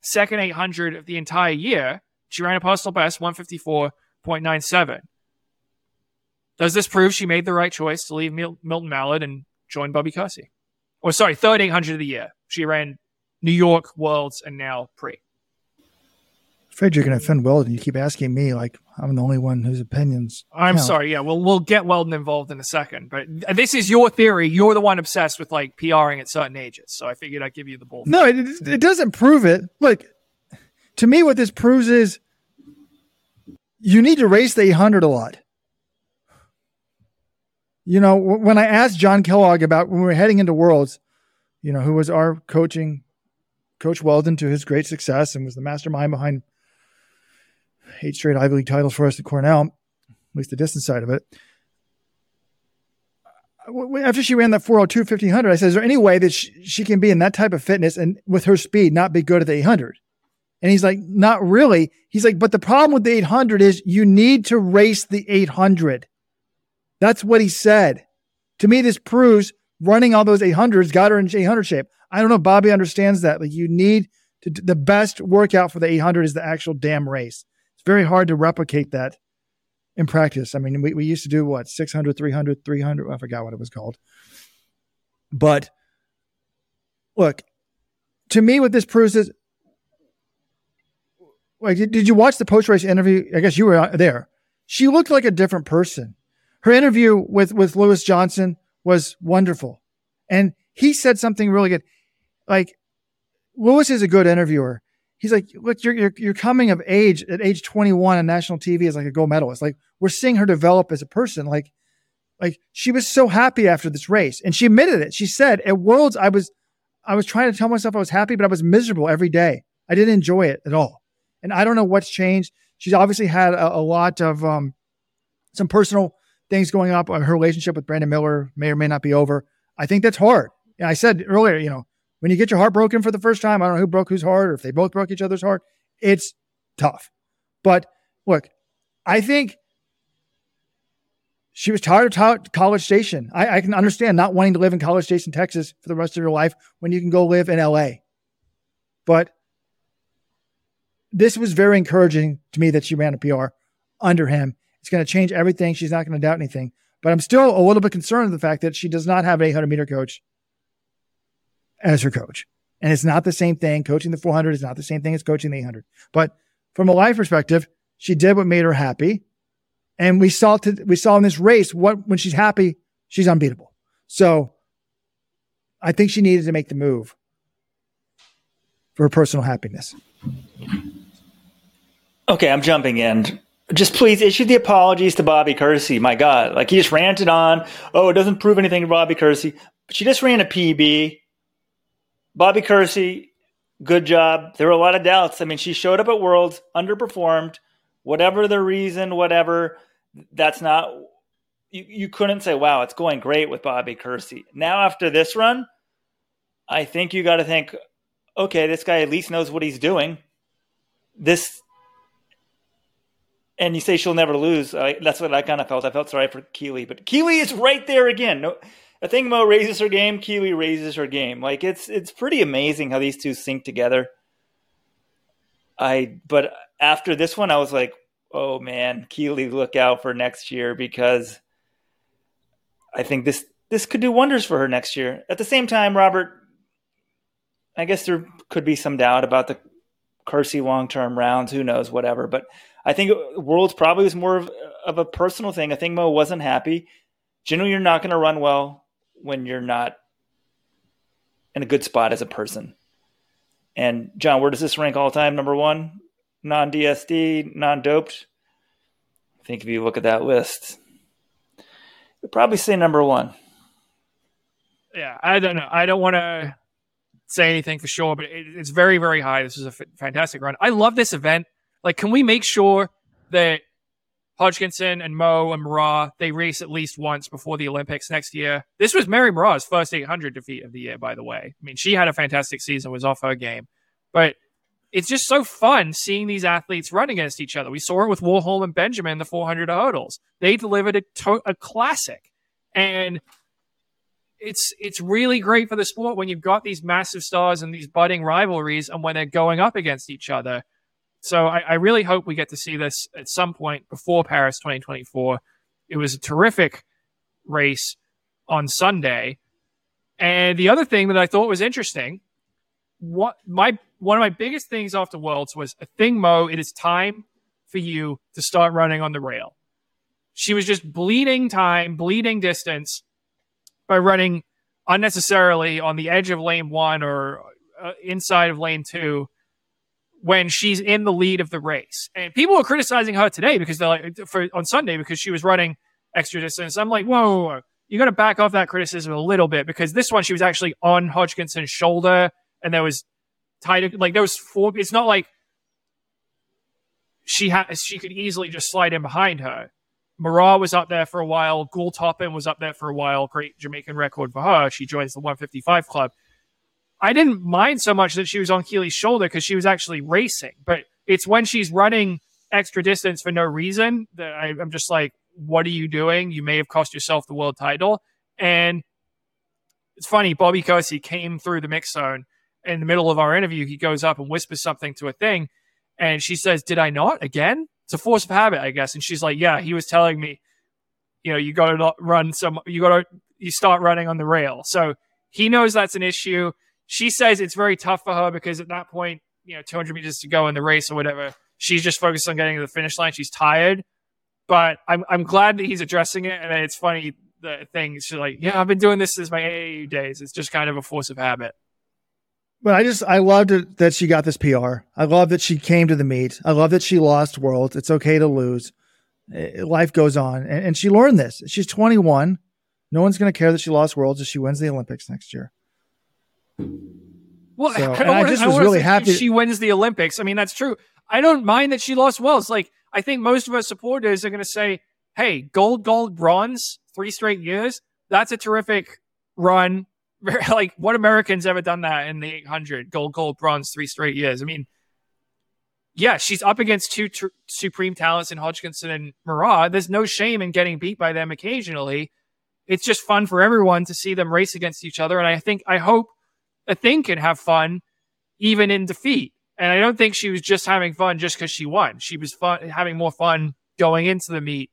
second 800 of the entire year. She ran a personal best 154.97. Does this prove she made the right choice to leave Mil- Milton Mallard and join Bobby Kersee? Or sorry, third 800 of the year. She ran New York, Worlds, and now Pre I'm afraid you're going to offend Weldon. You keep asking me like I'm the only one whose opinions. I'm count. sorry. Yeah, well, we'll get Weldon involved in a second, but this is your theory. You're the one obsessed with like PRing at certain ages, so I figured I'd give you the bull. No, it, it doesn't prove it. Look, to me, what this proves is you need to race the 800 a lot. You know, when I asked John Kellogg about when we were heading into Worlds, you know, who was our coaching coach Weldon to his great success and was the mastermind behind eight straight Ivy League titles for us at Cornell, at least the distance side of it. After she ran that 402 1500, I said, Is there any way that she, she can be in that type of fitness and with her speed not be good at the 800? And he's like, Not really. He's like, But the problem with the 800 is you need to race the 800. That's what he said. To me, this proves running all those 800s got her in 800 shape. I don't know Bobby understands that. Like, you need to, the best workout for the 800 is the actual damn race very hard to replicate that in practice. I mean, we, we used to do what 600, 300, 300. I forgot what it was called. But look, to me, what this proves is like, did, did you watch the post race interview? I guess you were there. She looked like a different person. Her interview with, with Lewis Johnson was wonderful. And he said something really good. Like, Lewis is a good interviewer he's like, look, you're, you're, you're coming of age at age 21 on national TV as like a gold medalist. Like we're seeing her develop as a person. Like, like she was so happy after this race and she admitted it. She said at worlds, I was, I was trying to tell myself I was happy, but I was miserable every day. I didn't enjoy it at all. And I don't know what's changed. She's obviously had a, a lot of, um, some personal things going up. Her relationship with Brandon Miller may or may not be over. I think that's hard. And I said earlier, you know, when you get your heart broken for the first time, I don't know who broke whose heart or if they both broke each other's heart. It's tough. But look, I think she was tired of College Station. I, I, can understand not wanting to live in College Station, Texas for the rest of your life when you can go live in LA. But this was very encouraging to me that she ran a PR under him. It's going to change everything. She's not going to doubt anything. But I'm still a little bit concerned with the fact that she does not have an 800 meter coach as her coach. And it's not the same thing. Coaching the 400 is not the same thing as coaching the 800. But from a life perspective, she did what made her happy. And we saw to, we saw in this race what when she's happy, she's unbeatable. So I think she needed to make the move for her personal happiness. Okay, I'm jumping in. Just please issue the apologies to Bobby Kersee. My God, like he just ranted on. Oh, it doesn't prove anything to Bobby Kersee. But she just ran a PB. Bobby Kersee, good job. There were a lot of doubts. I mean, she showed up at Worlds, underperformed whatever the reason, whatever, that's not you, you couldn't say, wow, it's going great with Bobby Kersee. Now after this run, I think you got to think, okay, this guy at least knows what he's doing. This, and you say she'll never lose. I, that's what I kind of felt. I felt sorry for Keely, but Keely is right there again. No, I think Mo raises her game. Keely raises her game. Like it's it's pretty amazing how these two sync together. I but after this one, I was like, oh man, Keely, look out for next year because I think this this could do wonders for her next year. At the same time, Robert, I guess there could be some doubt about the Kersee long term rounds. Who knows? Whatever. But I think Worlds probably was more of, of a personal thing. I think Mo wasn't happy. Generally, you're not going to run well when you're not in a good spot as a person. And John, where does this rank all time? Number one, non DSD, non doped. I think if you look at that list, you'd probably say number one. Yeah, I don't know. I don't want to say anything for sure, but it, it's very, very high. This is a f- fantastic run. I love this event. Like, can we make sure that Hodgkinson and Mo and Moraa, they race at least once before the Olympics next year. This was Mary Moraa's first 800 defeat of the year, by the way. I mean, she had a fantastic season, was off her game. But it's just so fun seeing these athletes run against each other. We saw it with Warholm and Benjamin, the 400 hurdles. They delivered a, to- a classic. And it's it's really great for the sport when you've got these massive stars and these budding rivalries and when they're going up against each other so I, I, really hope we get to see this at some point before Paris 2024. It was a terrific race on Sunday. And the other thing that I thought was interesting, what my one of my biggest things off the worlds was a thing, Mo. It is time for you to start running on the rail. She was just bleeding time, bleeding distance by running unnecessarily on the edge of lane one or uh, inside of lane two when she's in the lead of the race. And people are criticizing her today because they're like for on Sunday because she was running extra distance. I'm like, whoa, whoa, whoa. you got to back off that criticism a little bit because this one she was actually on Hodgkinson's shoulder and there was tied like there was four. It's not like she had she could easily just slide in behind her. Moraa was up there for a while. Goule-Toppin was up there for a while. Great Jamaican record for her. She joins the 155 club. I didn't mind so much that she was on Keely's shoulder because she was actually racing. But it's when she's running extra distance for no reason that I, am just like, what are you doing? You may have cost yourself the world title. And it's funny, Bobby Kersee came through the mix zone in the middle of our interview. He goes up and whispers something to Athing. And she says, Did I not again? It's a force of habit, I guess. And she's like, Yeah, he was telling me, you know, you got to run some, you got to, you start running on the rail. So he knows that's an issue. She says it's very tough for her because at that point, you know, 200 meters to go in the race or whatever, she's just focused on getting to the finish line. She's tired, but I'm I'm glad that he's addressing it. And it's funny the thing. She's like, yeah, I've been doing this since my AAU days. It's just kind of a force of habit. But I just I loved it that she got this PR. I love that she came to the meet. I love that she lost worlds. It's okay to lose. Eh, life goes on, and, and she learned this. She's 21. No one's going to care that she lost worlds if she wins the Olympics next year. Well, so, I, I, just was really happy she wins the Olympics. I mean, that's true. I don't mind that she lost well. It's like I think most of our supporters are going to say, "Hey, gold, gold, bronze, three straight years. That's a terrific run." like, what Americans ever done that in the 800? Gold, gold, bronze, three straight years. I mean, yeah, she's up against two tr- supreme talents in Hodgkinson and Moraa. There's no shame in getting beat by them occasionally. It's just fun for everyone to see them race against each other. And I think, I hope Athing can have fun even in defeat. And I don't think she was just having fun just because she won. She was fun, having more fun going into the meet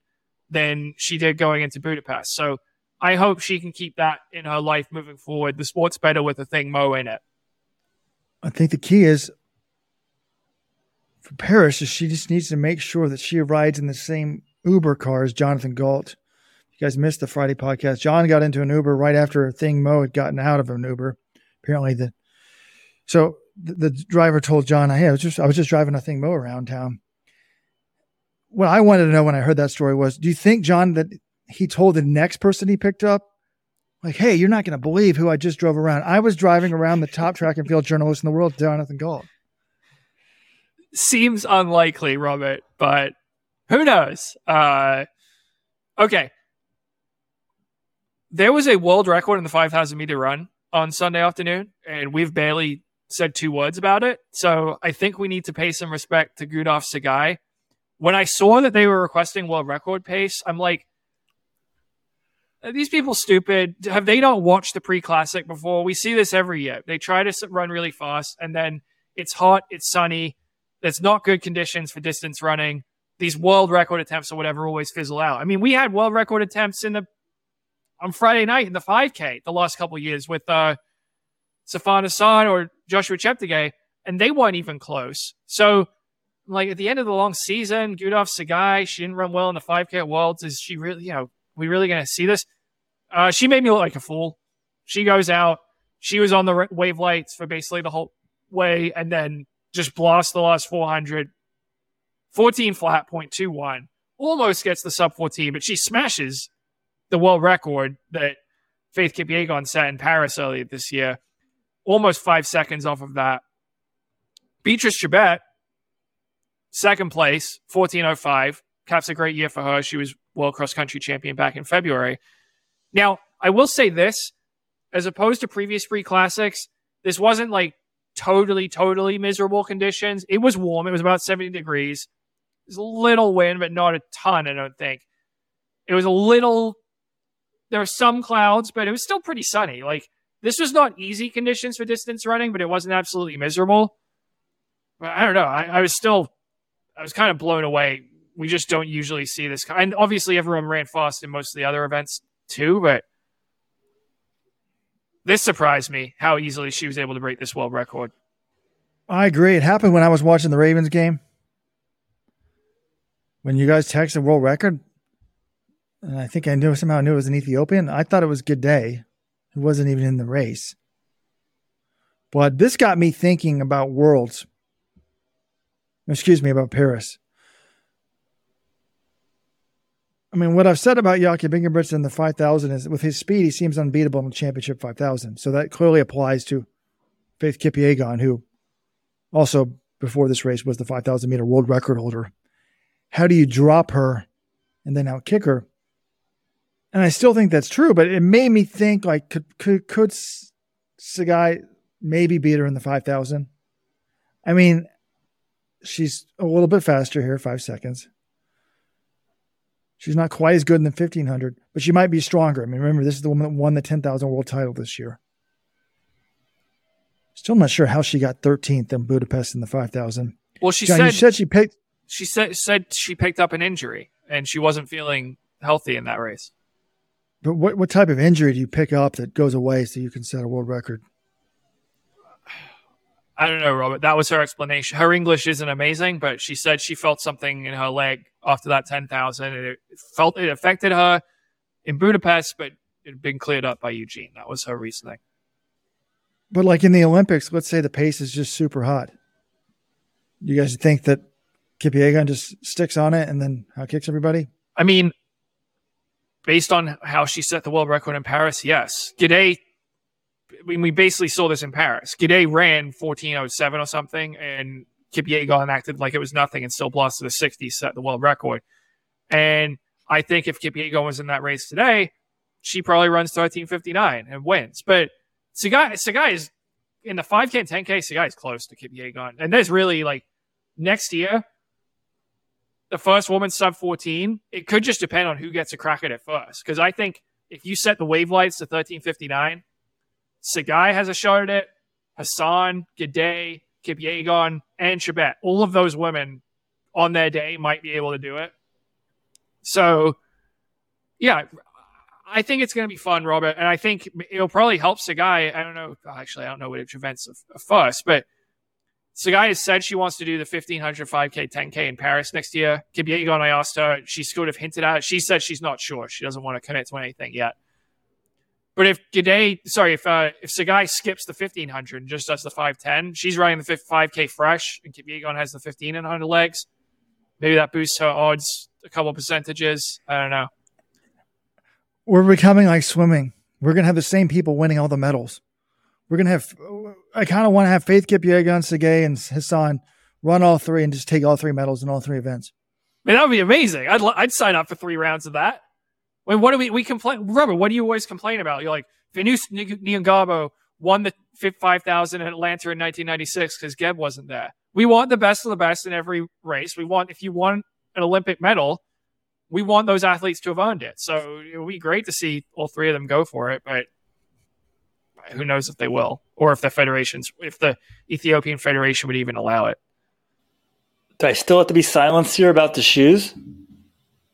than she did going into Budapest. So I hope she can keep that in her life moving forward. The sport's better with Athing Mo in it. I think the key is for Paris is she just needs to make sure that she rides in the same Uber car as Jonathan Gault. You guys missed the Friday podcast. John got into an Uber right after Thing Mo had gotten out of an Uber. Apparently the so the, the driver told John, "Hey, I was just I was just driving Athing Mu around town." What I wanted to know when I heard that story was, do you think John that he told the next person he picked up, like, "Hey, you're not going to believe who I just drove around. I was driving around the top track and field journalist in the world, Jonathan Gault." Seems unlikely, Robert, but who knows? Uh, okay. There was a world record in the 5,000 meter run on Sunday afternoon, and we've barely said two words about it. So I think we need to pay some respect to Gudaf Tsegay. When I saw that they were requesting world record pace, I'm like, these people stupid? Have they not watched the pre classic before? We see this every year. They try to run really fast, and then it's hot, it's sunny, it's not good conditions for distance running. These world record attempts or whatever always fizzle out. I mean, we had world record attempts in the on Friday night in the 5K the last couple years with uh, Sifan Hassan or Joshua Cheptegei, and they weren't even close. So, like at the end of the long season, Gudaf Tsegay, she didn't run well in the 5K at Worlds. Is she really, you know, we really going to see this? Uh, she made me look like a fool. She goes out. She was on the wave lights for basically the whole way, and then just blasts the last 400. 14 flat, 0.21. Almost gets the sub 14, but she smashes the world record that Faith Kipyegon set in Paris earlier this year. Almost five seconds off of that. Beatrice Chebet, second place, 14.05. Caps a great year for her. She was world cross country champion back in February. Now, I will say this as opposed to previous Pre Classics, this wasn't like totally, totally miserable conditions. It was warm. It was about 70 degrees. There's a little wind, but not a ton, I don't think. It was a little there were some clouds, but it was still pretty sunny. Like this was not easy conditions for distance running, but it wasn't absolutely miserable. I don't know. I, I was still, I was kind of blown away. We just don't usually see this. And obviously, everyone ran fast in most of the other events too, but this surprised me how easily she was able to break this world record. I agree. It happened when I was watching the Ravens game. When you guys texted world record, and I think I knew somehow knew it was an Ethiopian. I thought it was Gidey, who wasn't even in the race. But this got me thinking about worlds. Excuse me, about Paris. I mean, what I've said about Jakob Ingebrigtsen in the 5,000 is with his speed, he seems unbeatable in the championship 5,000. So that clearly applies to Faith Kipyegon, who also before this race was the 5,000 meter world record holder. How do you drop her and then outkick her? And I still think that's true. But it made me think like could could could Tsegay maybe beat her in the five thousand? I mean, she's a little bit faster here, five seconds. She's not quite as good in the fifteen hundred, but she might be stronger. I mean, remember this is the woman that won the ten thousand world title this year. Still not sure how she got thirteenth in Budapest in the five thousand. Well, she John, said, said she picked. She said said she picked up an injury and she wasn't feeling healthy in that race. But what, what type of injury do you pick up that goes away so you can set a world record? I don't know, Robert. That was her explanation. Her English isn't amazing, but she said she felt something in her leg after that 10,000. and It felt it affected her in Budapest, but it had been cleared up by Eugene. That was her reasoning. But like in the Olympics, let's say the pace is just super hot. You guys think that Kipyegon just sticks on it and then kicks everybody? I mean, based on how she set the world record in Paris, yes. Gidey, I mean, we basically saw this in Paris. Gidey ran 14.07 or something, and Kip Kipyegon acted like it was nothing and still blasted the 60, set the world record. And I think if Kip Kipyegon was in that race today, she probably runs 13.59 and wins. But Tsegay, Tsegay is in the 5K and 10K, Tsegay is close to Kip Kipyegon. And there's really like, next year, the first woman sub 14, it could just depend on who gets a crack at it first. Because I think if you set the wave lights to 1359, Tsegay has a shot at it, Hassan, Gidey, Kipyegon, and Chebet. All of those women on their day might be able to do it. So, yeah, I think it's going to be fun, Robert. And I think it'll probably help Tsegay. I don't know. Actually, I don't know what it prevents first, but Tsegay has said she wants to do the 1500 5K, 10K in Paris next year. Kipyegon, I asked her, she sort of hinted at it. She said she's not sure. She doesn't want to commit to anything yet. But if Gidey, sorry, if uh, if Tsegay skips the 1500 and just does the 510, she's running the 5K fresh, and Kipyegon has the 1500 legs. Maybe that boosts her odds a couple percentages. I don't know. We're becoming like swimming. We're gonna have the same people winning all the medals. We're gonna have. I kind of want to have Faith Kipyegon, Tsegay, and Hassan run all three and just take all three medals in all three events. Man, that would be amazing. I'd I'd sign up for three rounds of that. When what do we we complain? Remember, what do you always complain about? You're like Venuste Niyongabo won the five thousand in Atlanta in 1996 because Geb wasn't there. We want the best of the best in every race. We want if you won an Olympic medal, we want those athletes to have earned it. So it would be great to see all three of them go for it, but who knows if they will, or if the federations, if the Ethiopian Federation would even allow it. Do I still have to be silenced here about the shoes?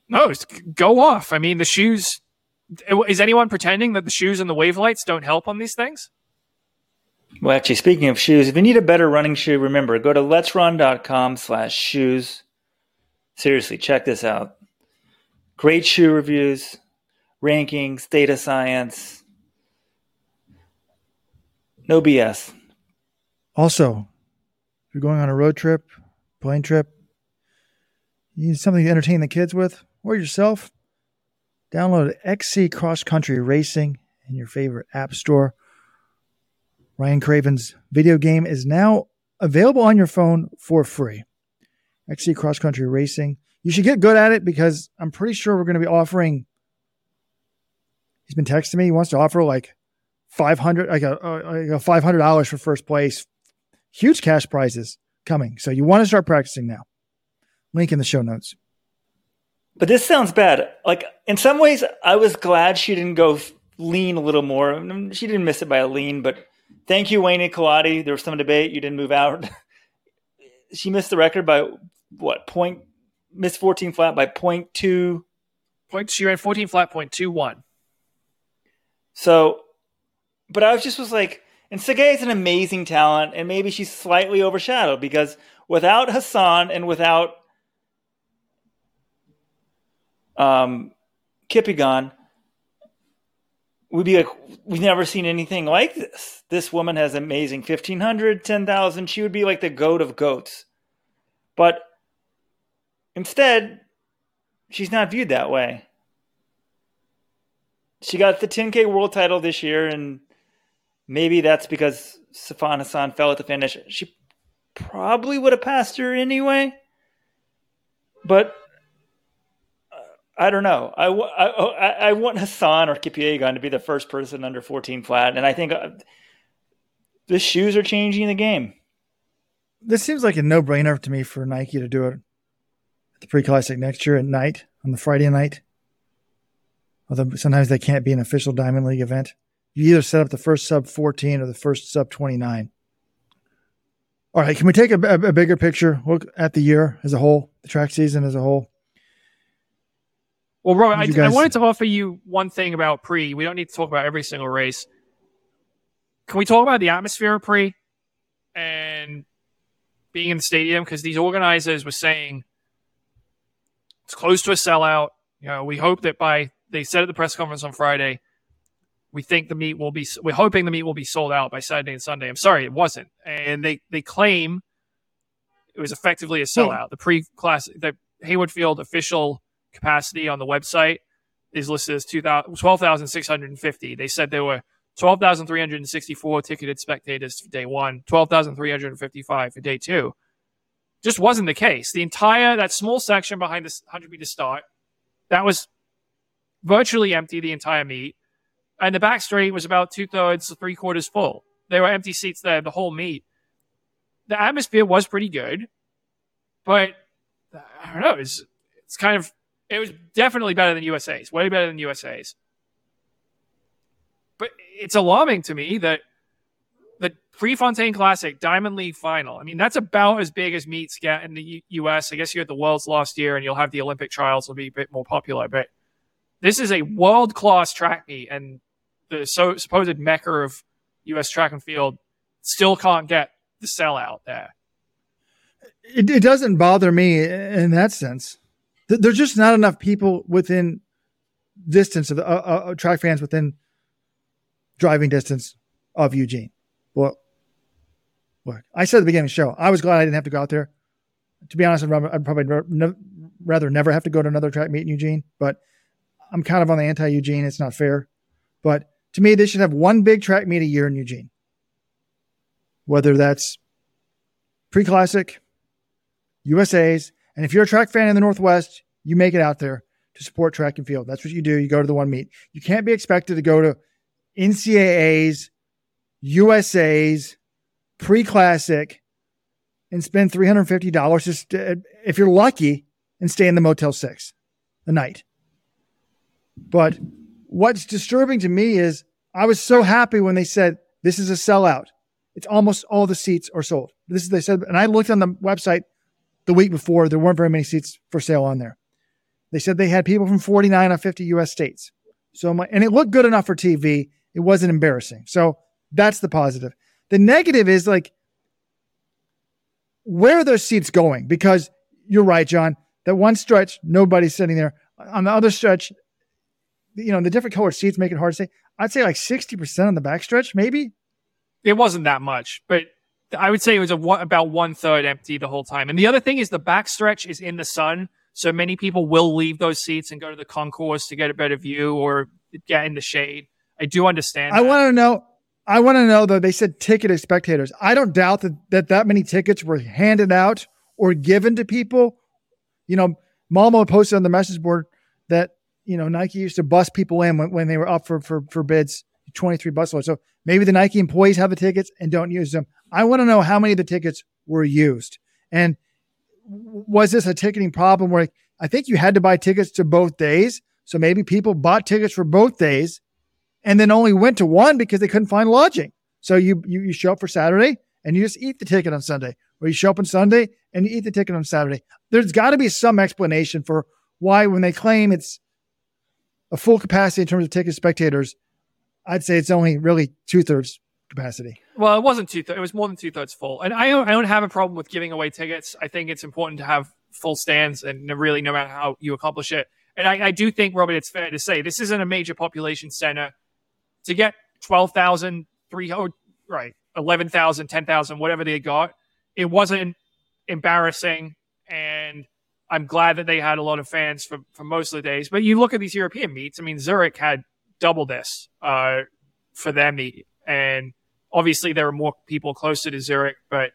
No, go off. I mean, the shoes. Is anyone pretending that the shoes and the wave lights don't help on these things? Well, actually, speaking of shoes, if you need a better running shoe, remember, go to letsrun.com slash shoes. Seriously, check this out. Great shoe reviews, rankings, data science. No BS. Also, if you're going on a road trip, plane trip, you need something to entertain the kids with or yourself, download XC Cross Country Racing in your favorite app store. Ryan Craven's video game is now available on your phone for free. XC Cross Country Racing. You should get good at it because I'm pretty sure we're going to be offering. He's been texting me. He wants to offer like 500, like a, uh, uh, like a $500 for first place. Huge cash prizes coming. So you want to start practicing now. Link in the show notes. But this sounds bad. Like in some ways, I was glad she didn't go lean a little more. She didn't miss it by a lean, but thank you, Wayne and Kaladi. There was some debate. You didn't move out. she missed the record by what point? Missed 14 flat by point two. Point. She ran 14 flat point two one. So, but I was just was like, and Tsegay is an amazing talent, and maybe she's slightly overshadowed because without Hassan and without um, Kipyegon, we'd be like, we've never seen anything like this. This woman has amazing 1500, 10,000. She would be like the goat of goats. But instead, she's not viewed that way. She got the 10K world title this year, and maybe that's because Sifan Hassan fell at the finish. She probably would have passed her anyway. But I don't know. I, I, I want Hassan or Kipyegon to be the first person under 14 flat, and I think uh, the shoes are changing the game. This seems like a no-brainer to me for Nike to do it at the pre-classic next year at night on the Friday night. Although sometimes they can't be an official Diamond League event. You either set up the first sub 14 or the first sub 29. All right, can we take a, a, a bigger picture look at the year as a whole, the track season as a whole? Well, Robert, I, guys... I, wanted to offer you one thing about pre. We don't need to talk about every single race. Can we talk about the atmosphere of pre and being in the stadium? Because these organizers were saying it's close to a sellout. You know, we hope that by they said at the press conference on Friday, we think the meet will be. We're hoping the meet will be sold out by Saturday and Sunday. I'm sorry, it wasn't, and they they claim it was effectively a hmm. sellout. The pre-class, the Hayward Field official capacity on the website is listed as 12,650. They said there were 12,364 ticketed spectators for day one, 12,355 for day two. Just wasn't the case. The entire, that small section behind the 100 meter start, that was virtually empty the entire meet. And the back straight was about two thirds, to three quarters full. There were empty seats there the whole meet. The atmosphere was pretty good. but I don't know. It's it's kind of it was definitely better than USA's, way better than USA's. But it's alarming to me that the Prefontaine Classic Diamond League final. I mean, that's about as big as meets get in the U- U.S. I guess you had the Worlds last year, and you'll have the Olympic trials will be a bit more popular. But this is a world class track meet, and the so supposed mecca of U.S. track and field still can't get the sellout there. It, it doesn't bother me in that sense. There's just not enough people within distance of uh, uh, track fans within driving distance of Eugene. Well, look, I said at the beginning of the show, I was glad I didn't have to go out there. To be honest, I'd probably ne- rather never have to go to another track meet in Eugene, but I'm kind of on the anti Eugene. It's not fair. But to me, they should have one big track meet a year in Eugene. Whether that's pre classic, USA's, and if you're a track fan in the Northwest, you make it out there to support track and field. That's what you do. You go to the one meet. You can't be expected to go to NCAA's, USA's, pre classic, and spend $350 just to, if you're lucky and stay in the Motel 6 a night. But what's disturbing to me is I was so happy when they said this is a sellout. It's almost all the seats are sold. This is they said, and I looked on the website the week before. There weren't very many seats for sale on there. They said they had people from 49 of 50 U.S. states. So my, and it looked good enough for TV. It wasn't embarrassing. So that's the positive. The negative is like, where are those seats going? Because you're right, John. That one stretch, nobody's sitting there. On the other stretch, you know, the different colored seats make it hard to say. I'd say like 60% on the back stretch, maybe. It wasn't that much, but I would say it was a, one, about one third empty the whole time. And the other thing is the back stretch is in the sun. So many people will leave those seats and go to the concourse to get a better view or get in the shade. I do understand. I want to know. I want to know though. They said ticketed spectators. I don't doubt that, that that many tickets were handed out or given to people. You know, Malmo posted on the message board that you know Nike used to bus people in when, when they were up for for for bids. Twenty three bus loads. So maybe the Nike employees have the tickets and don't use them. I want to know how many of the tickets were used and was this a ticketing problem where I think you had to buy tickets to both days. So maybe people bought tickets for both days and then only went to one because they couldn't find lodging. So you, you, you show up for Saturday and you just eat the ticket on Sunday, or you show up on Sunday and you eat the ticket on Saturday. There's got to be some explanation for why, when they claim it's a full capacity in terms of ticket spectators, I'd say it's only really two thirds capacity. Well, it wasn't two thirds. it was more than two thirds full, and I don't, I don't have a problem with giving away tickets. I think it's important to have full stands, and really, no matter how you accomplish it. And I, I do think, Robert, it's fair to say this isn't a major population center. To get 12,300, right, 11,000, 10,000, whatever they got, it wasn't embarrassing, and I'm glad that they had a lot of fans for for most of the days. But you look at these European meets. I mean, Zurich had double this uh, for their meet, and obviously there were more people closer to Zurich, but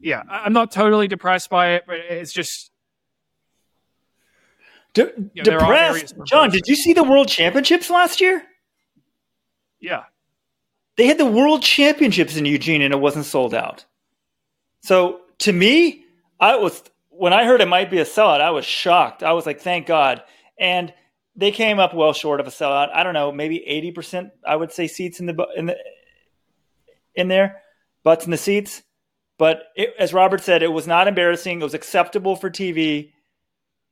yeah, I'm not totally depressed by it, but it's just De- are areas depressed. John, did you see the World Championships last year? yeah. They had the World Championships in Eugene and it wasn't sold out. So to me, I was when I heard it might be a sellout, I was shocked. I was like, thank God. And they came up well short of a sellout. I don't know, maybe eighty percent. I would say seats in the in the in there, butts in the seats. But it, as Robert said, it was not embarrassing. It was acceptable for TV.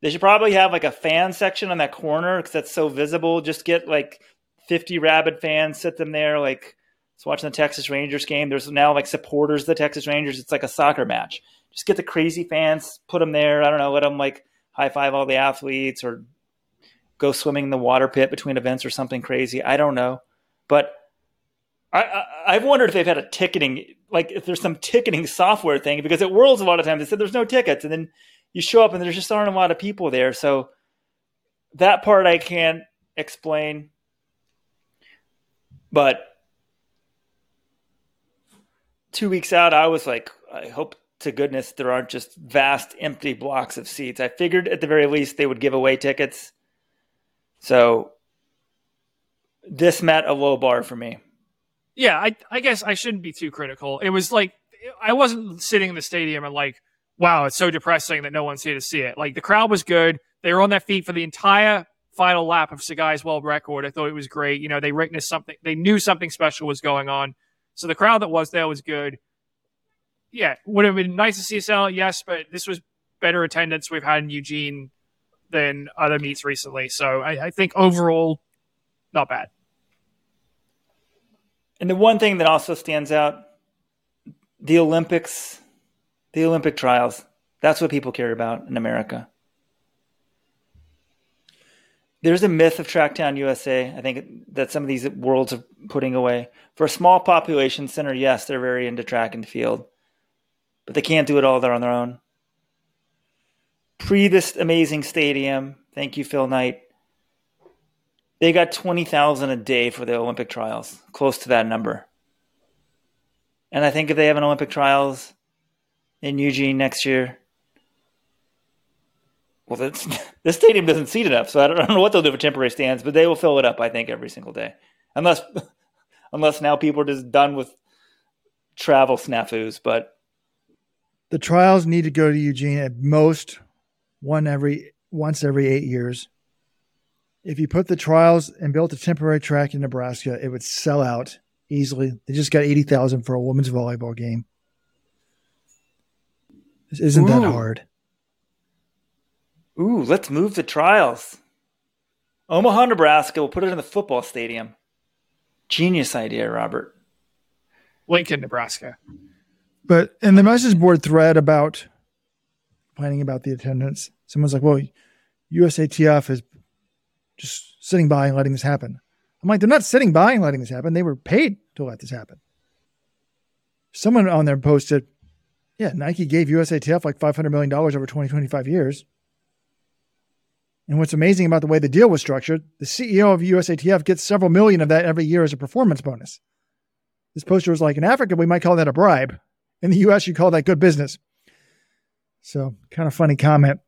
They should probably have like a fan section on that corner because that's so visible. Just get like 50 rabid fans, sit them there like it's watching the Texas Rangers game. There's now like supporters of the Texas Rangers. It's like a soccer match. Just get the crazy fans, put them there. I don't know, let them like high five all the athletes or go swimming in the water pit between events or something crazy. I don't know. But I, I, I've wondered if they've had a ticketing, like if there's some ticketing software thing, because at Worlds a lot of times they said there's no tickets, and then you show up and there just aren't a lot of people there. So that part I can't explain. But two weeks out, I was like, I hope to goodness there aren't just vast empty blocks of seats. I figured at the very least they would give away tickets. So this met a low bar for me. Yeah, I I guess I shouldn't be too critical. It was like I wasn't sitting in the stadium and like wow, it's so depressing that no one's here to see it. Like the crowd was good. They were on their feet for the entire final lap of Tsegay's world record. I thought it was great. You know, they witnessed something, they knew something special was going on. So the crowd that was there was good. Yeah, would have been nice to see a sellout, yes, but this was better attendance we've had in Eugene than other meets recently. So I, I think overall, not bad. And the one thing that also stands out the Olympics, the Olympic trials, that's what people care about in America. There's a myth of Tracktown USA, I think, that some of these worlds are putting away. For a small population center, yes, they're very into track and field, but they can't do it all there on their own. Pre this amazing stadium, thank you, Phil Knight, they got 20,000 a day for the Olympic trials, close to that number. And I think if they have an Olympic trials in Eugene next year, well, this, this stadium doesn't seat enough, so I don't, I don't know what they'll do for temporary stands, but they will fill it up, I think, every single day, unless unless now people are just done with travel snafus. But the trials need to go to Eugene at most one every once every eight years if you put the trials and built a temporary track in Nebraska, it would sell out easily. They just got 80,000 for a women's volleyball game. This isn't Ooh. that hard. Ooh, let's move the trials. Omaha, Nebraska. We'll put it in the football stadium. Genius idea, Robert. Lincoln, Nebraska. But in the message board thread about complaining about the attendance, someone's like, well, USATF is just sitting by and letting this happen. I'm like, they're not sitting by and letting this happen. They were paid to let this happen. Someone on there posted, yeah, Nike gave USATF like $500 million over 20, 25 years. And what's amazing about the way the deal was structured, the CEO of USATF gets several million of that every year as a performance bonus. This poster was like, in Africa, we might call that a bribe. In the US, you call that good business. So, kind of funny comment.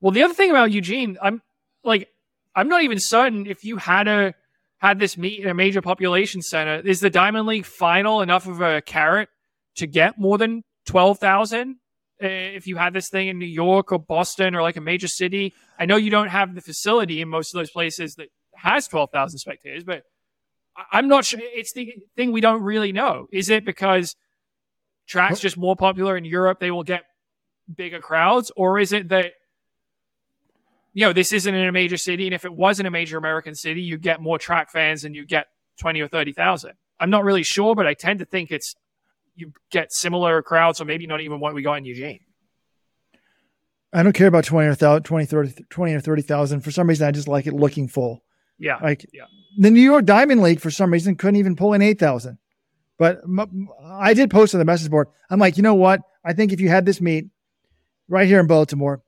Well, the other thing about Eugene, I'm like, I'm not even certain if you had a had this meet in a major population center. Is the Diamond League final enough of a carrot to get more than twelve thousand? Eh, if you had this thing in New York or Boston or like a major city, I know you don't have the facility in most of those places that has twelve thousand spectators, but I'm not sure. It's the thing we don't really know. Is it because track's just more popular in Europe? They will get bigger crowds, or is it that you know, this isn't in a major city. And if it was in a major American city, you get more track fans and you get 20 or 30,000. I'm not really sure, but I tend to think it's, you get similar crowds, or maybe not even what we got in Eugene. I don't care about 20 or 30, 20, 30, 20 or 30,000. For some reason, I just like it looking full. Yeah. Like yeah. the New York Diamond League, for some reason, couldn't even pull in 8,000. But m- I did post on the message board. I'm like, you know what? I think if you had this meet right here in Baltimore,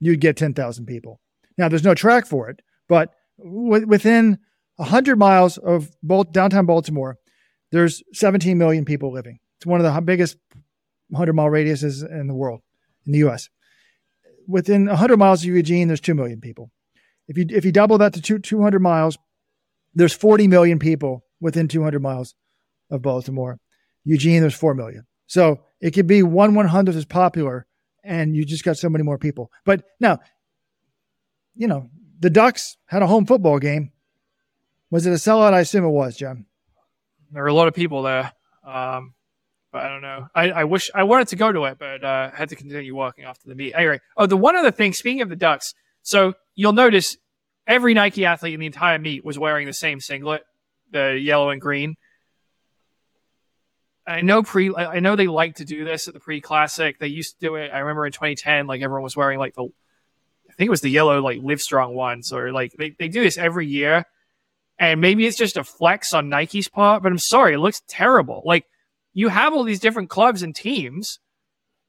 you'd get 10,000 people. Now, there's no track for it, but w- within 100 miles of downtown Baltimore, there's 17 million people living. It's one of the biggest 100 mile radiuses in the world, in the U.S. Within 100 miles of Eugene, there's 2 million people. If you if you double that to two, 200 miles, there's 40 million people within 200 miles of Baltimore. Eugene, there's 4 million. So it could be one one hundredth as popular, and you just got so many more people. But now you know, the Ducks had a home football game. Was it a sellout? I assume it was, John. There were a lot of people there. Um, I don't know. I, I wish I wanted to go to it, but uh, had to continue walking after the meet. Anyway, oh, the one other thing, speaking of the Ducks, so you'll notice every Nike athlete in the entire meet was wearing the same singlet, the yellow and green. I know pre, I know they like to do this at the pre classic. They used to do it. I remember in 2010, like everyone was wearing like the I think it was the yellow like Livestrong ones, or like they, they do this every year. And maybe it's just a flex on Nike's part, but I'm sorry, it looks terrible. Like you have all these different clubs and teams.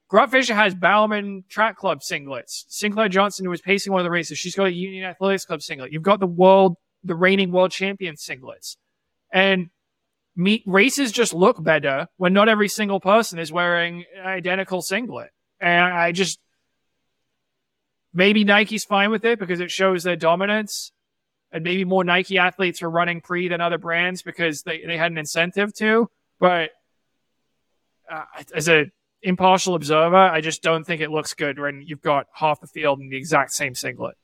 Grant Fisher has Bowerman Track Club singlets. Sinclair Johnson, who was pacing one of the races, she's got a Union Athletics Club singlet. You've got the world, the reigning world champion singlets. And meet races just look better when not every single person is wearing an identical singlet. And I just Maybe Nike's fine with it because it shows their dominance. And maybe more Nike athletes are running pre than other brands because they, they had an incentive to. But uh, as a impartial observer, I just don't think it looks good when you've got half the field in the exact same singlet.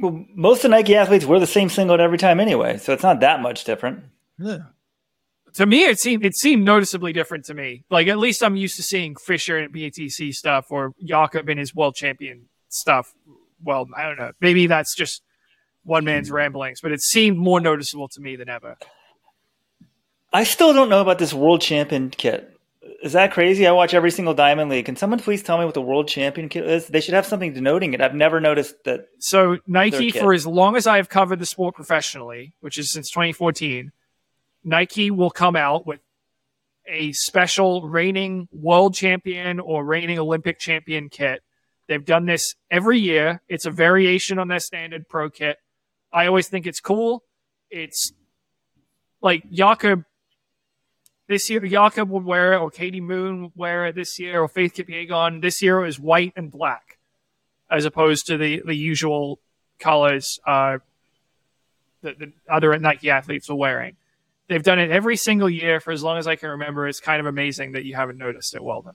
Well, most of the Nike athletes wear the same singlet every time anyway, so it's not that much different. Yeah. To me, it seemed it seemed noticeably different to me. Like at least I'm used to seeing Fisher in BATC stuff or Jakob in his world champion stuff. Well, I don't know. Maybe that's just one man's hmm. ramblings, but it seemed more noticeable to me than ever. I still don't know about this world champion kit. Is that crazy? I watch every single Diamond League. Can someone please tell me what the world champion kit is? They should have something denoting it. I've never noticed that. So Nike, for as long as I have covered the sport professionally, which is since 2014, Nike will come out with a special reigning world champion or reigning Olympic champion kit. They've done this every year. It's a variation on their standard pro kit. I always think it's cool. It's like Jakob this year Jakob would wear it, or Katie Moon would wear it this year, or Faith Kipyegon. This year it was white and black, as opposed to the the usual colors uh, that the other Nike athletes are wearing. They've done it every single year for as long as I can remember. It's kind of amazing that you haven't noticed it, Weldon.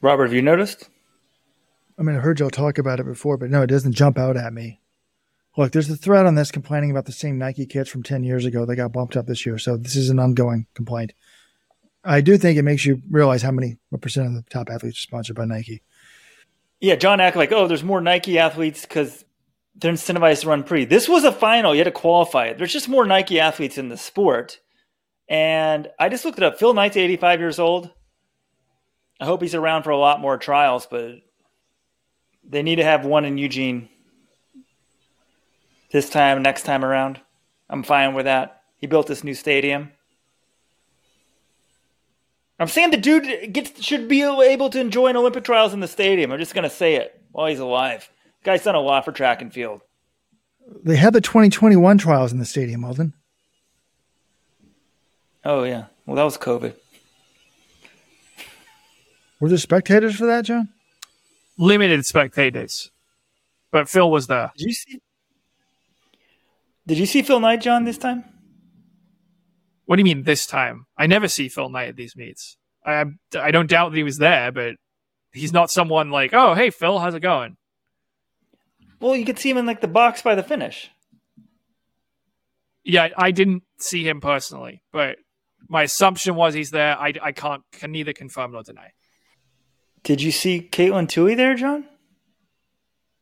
Robert, have you noticed? I mean, I heard y'all talk about it before, but no, it doesn't jump out at me. Look, there's a thread on this complaining about the same Nike kits from 10 years ago that got bumped up this year. So this is an ongoing complaint. I do think it makes you realize how many what percent of the top athletes are sponsored by Nike. Yeah, John acted like, oh, there's more Nike athletes because they're incentivized to run pre. This was a final. You had to qualify it. There's just more Nike athletes in the sport. And I just looked it up. Phil Knight's 85 years old. I hope he's around for a lot more trials, but they need to have one in Eugene this time, next time around. I'm fine with that. He built this new stadium. I'm saying the dude gets should be able to enjoy an Olympic trials in the stadium. I'm just gonna say it while he's alive. guy's done a lot for track and field. They had the 2021 trials in the stadium, Alden. Oh yeah. Well, that was COVID. Were there spectators for that, John? Limited spectators, but Phil was there. Did you see? Did you see Phil Knight, John, this time? What do you mean this time? I never see Phil Knight at these meets. I I don't doubt that he was there, but he's not someone like, oh, hey, Phil, how's it going? Well, you could see him in like the box by the finish. Yeah, I didn't see him personally, but my assumption was he's there. I, I can't can neither confirm nor deny. Did you see Katelyn Tuohy there, John?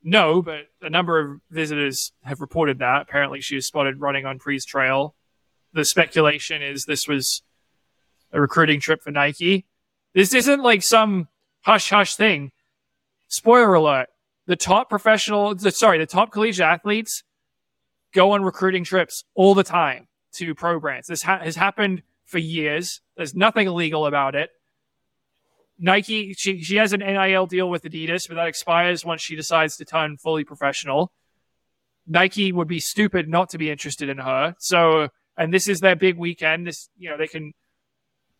No, but a number of visitors have reported that. Apparently, she was spotted running on Pre's trail. The speculation is this was a recruiting trip for Nike. This isn't like some hush hush thing. Spoiler alert: the top professional, the, sorry, the top collegiate athletes go on recruiting trips all the time to pro brands. This ha- has happened for years. There's nothing illegal about it. Nike, she, she has an NIL deal with Adidas, but that expires once she decides to turn fully professional. Nike would be stupid not to be interested in her. So, and this is their big weekend. This, you know, they can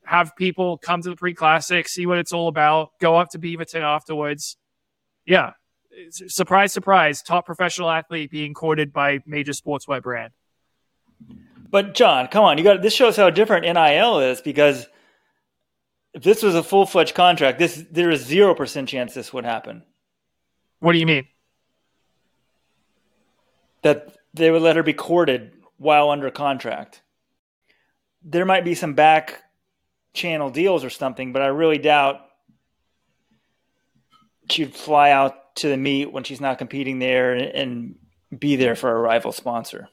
have people come to the pre classic, see what it's all about, go up to Beaverton afterwards. Yeah. Surprise, surprise. Top professional athlete being courted by major sportswear brand. But John, come on, you got this shows how different NIL is because if this was a full fledged contract, this there is zero percent chance this would happen. What do you mean? That they would let her be courted while under contract. There might be some back channel deals or something, but I really doubt she'd fly out to the meet when she's not competing there and be there for a rival sponsor.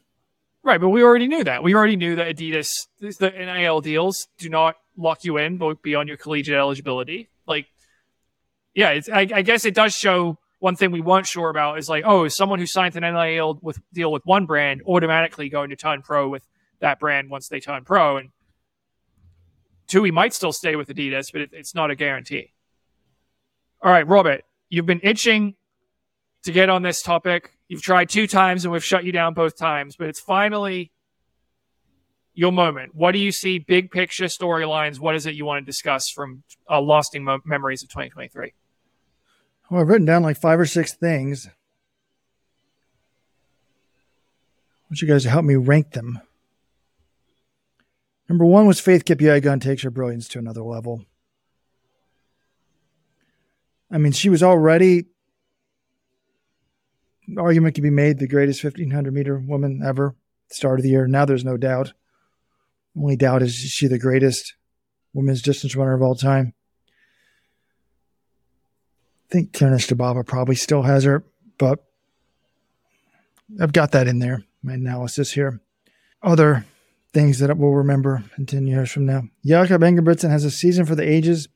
Right, but we already knew that. We already knew that Adidas, the NIL deals do not lock you in beyond your collegiate eligibility. Like, yeah, I, I guess it does show one thing we weren't sure about is like, oh, is someone who signs an NIL with deal with one brand automatically going to turn pro with that brand once they turn pro? And two, he might still stay with Adidas, but it, it's not a guarantee. All right, Robert, you've been itching to get on this topic. You've tried two times and we've shut you down both times, but it's finally your moment. What do you see? Big picture storylines. What is it you want to discuss from uh, lasting mo- memories of 2023? Well, I've written down like five or six things. I want you guys to help me rank them. Number one was Faith Kipyegon takes her brilliance to another level. I mean, she was already argument can be made the greatest 1500 meter woman ever start of the year now there's no doubt only doubt is she the greatest women's distance runner of all time? I think Karen Stababa probably still has her but i've got that in there my analysis here. Other things that we'll remember in 10 years from now. Jakob Ingebrigtsen has a season for the ages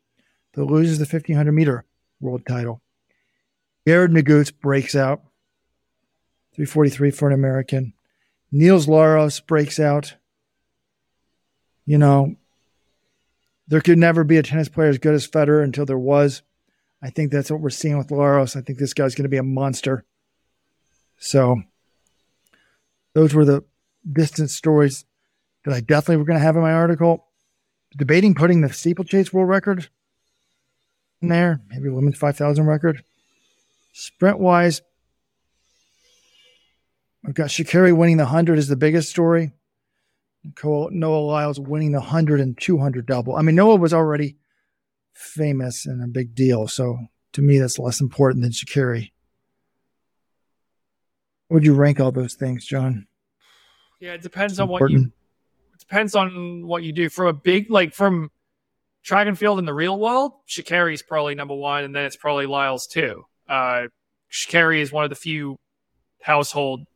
but loses the 1500 meter world title. Yared Nuguse breaks out. 343 for an American. Niels Laros breaks out. You know, there could never be a tennis player as good as Federer until there was. I think that's what we're seeing with Laros. I think this guy's going to be a monster. So, those were the distance stories that I definitely were going to have in my article. Debating putting the steeplechase world record in there, maybe women's 5,000 record. Sprint wise, I've got Sha'Carri winning the 100 is the biggest story. Noah Lyles winning the 100 and 200 double. I mean, Noah was already famous and a big deal. So to me, that's less important than Sha'Carri. Would you rank all those things, John? Yeah, it depends on what you. It depends on what you do. From a big like from track and field in the real world, Sha'Carri's probably number one, and then it's probably Lyles too. Uh, Sha'Carri is one of the few household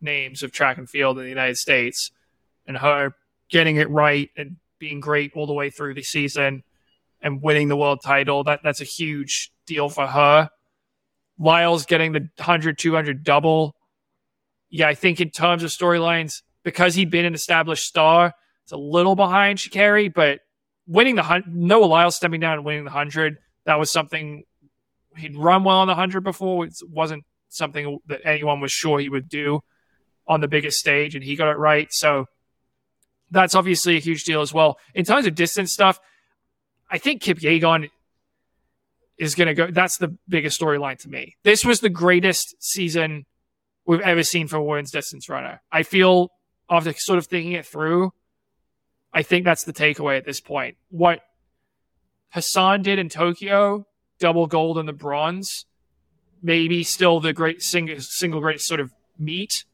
names of track and field in the United States, and her getting it right and being great all the way through the season and winning the world title that that's a huge deal for her. Lyles getting the 100 200 double. Yeah, I think in terms of storylines because he'd been an established star, it's a little behind Sha'Carri, but winning the Noah Lyle stepping down and winning the 100, that was something he'd run well on the 100 before. It wasn't something that anyone was sure he would do on the biggest stage, and he got it right. So that's obviously a huge deal as well. In terms of distance stuff, I think Kip Kipyegon is going to go. That's the biggest storyline to me. This was the greatest season we've ever seen for a women's distance runner. I feel after sort of thinking it through, I think that's the takeaway at this point. What Hassan did in Tokyo, double gold and the bronze, maybe still the great single single greatest sort of meet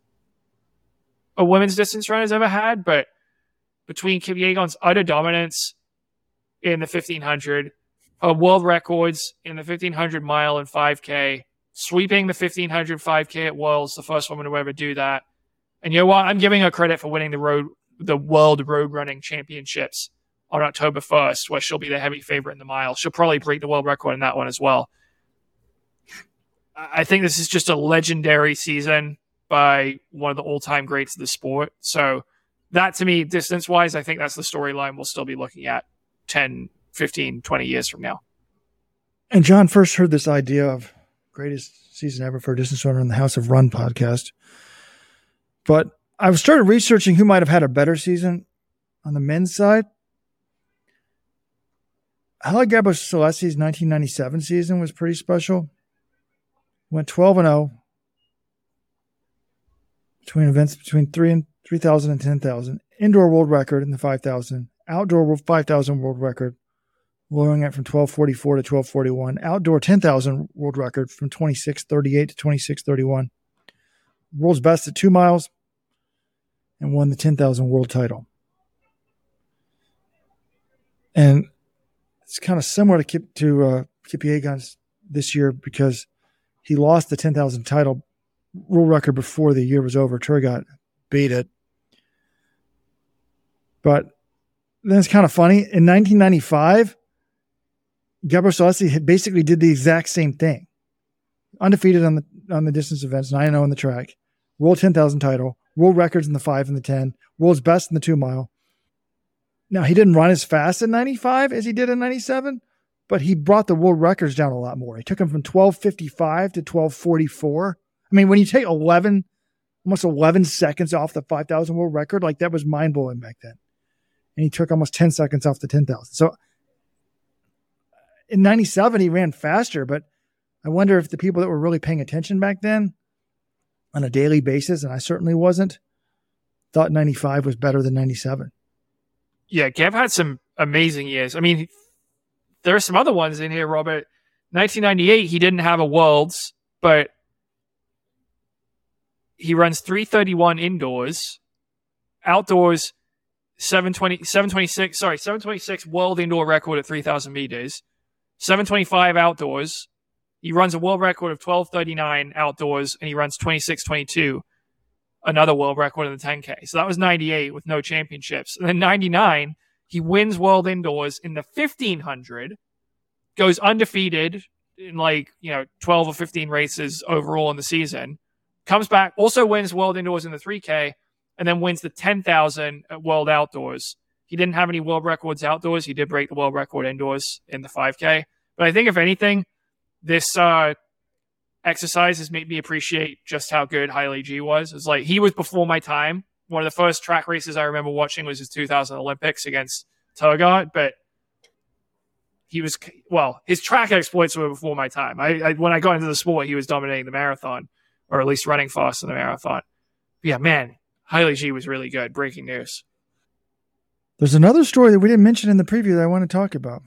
a women's distance run has ever had, but between Kim Kipyegon's utter dominance in the 1500, uh, world records in the 1500 mile and 5K, sweeping the 1500 5K at Worlds, the first woman to ever do that. And you know what? I'm giving her credit for winning the road, the World Road Running Championships on October 1st, where she'll be the heavy favorite in the mile. She'll probably break the world record in that one as well. I think this is just a legendary season by one of the all-time greats of the sport. So that to me, distance wise, I think that's the storyline we'll still be looking at 10, 15, 20 years from now. And John first heard this idea of greatest season ever for a distance runner in the House of Run podcast. But I've started researching who might have had a better season on the men's side. Haile Gebrselassie 1997 season was pretty special. Went 12 and 0, between events between 3 and 3,000 and 10,000. Indoor world record in the 5,000. Outdoor 5,000 world record, lowering it from 1244 to 1241. Outdoor 10,000 world record from 2638 to 2631. World's best at two miles and won the 10,000 world title. And it's kind of similar to Kip, to uh, Kipyegon's this year because he lost the 10,000 title world record before the year was over. Tergat beat it. But then it's kind of funny. In 1995, Gebrselassie basically did the exact same thing. Undefeated on the on the distance events, 9 0 on the track, world 10,000 title, world records in the 5 and the 10, world's best in the 2 mile. Now, he didn't run as fast in 95 as he did in 97, but he brought the world records down a lot more. He took them from 1255 to 1244 I mean, when you take 11, almost 11 seconds off the 5,000 world record, like that was mind blowing back then. And he took almost 10 seconds off the 10,000. So in 97, he ran faster, but I wonder if the people that were really paying attention back then on a daily basis, and I certainly wasn't, thought 95 was better than 97. Yeah, Kev had some amazing years. I mean, there are some other ones in here, Robert. 1998, he didn't have a Worlds, but he runs 331 indoors, outdoors 720, 726, sorry, 726 world indoor record at 3,000 meters, 725 outdoors. He runs a world record of 1239 outdoors, and he runs 2622, another world record in the 10K. So that was 98 with no championships. And then 99, he wins world indoors in the 1500, goes undefeated in like, you know, 12 or 15 races overall in the season, comes back, also wins world indoors in the 3K, and then wins the 10,000 at World Outdoors. He didn't have any world records outdoors. He did break the world record indoors in the 5K. But I think, if anything, this uh, exercise has made me appreciate just how good Haile G was. It's like he was before my time. One of the first track races I remember watching was his 2000 Olympics against Tergat, but he was well. His track exploits were before my time. I, I when I got into the sport, he was dominating the marathon, or at least running fast in the marathon. Yeah, man, Haile G was really good. Breaking news. There's another story that we didn't mention in the preview that I want to talk about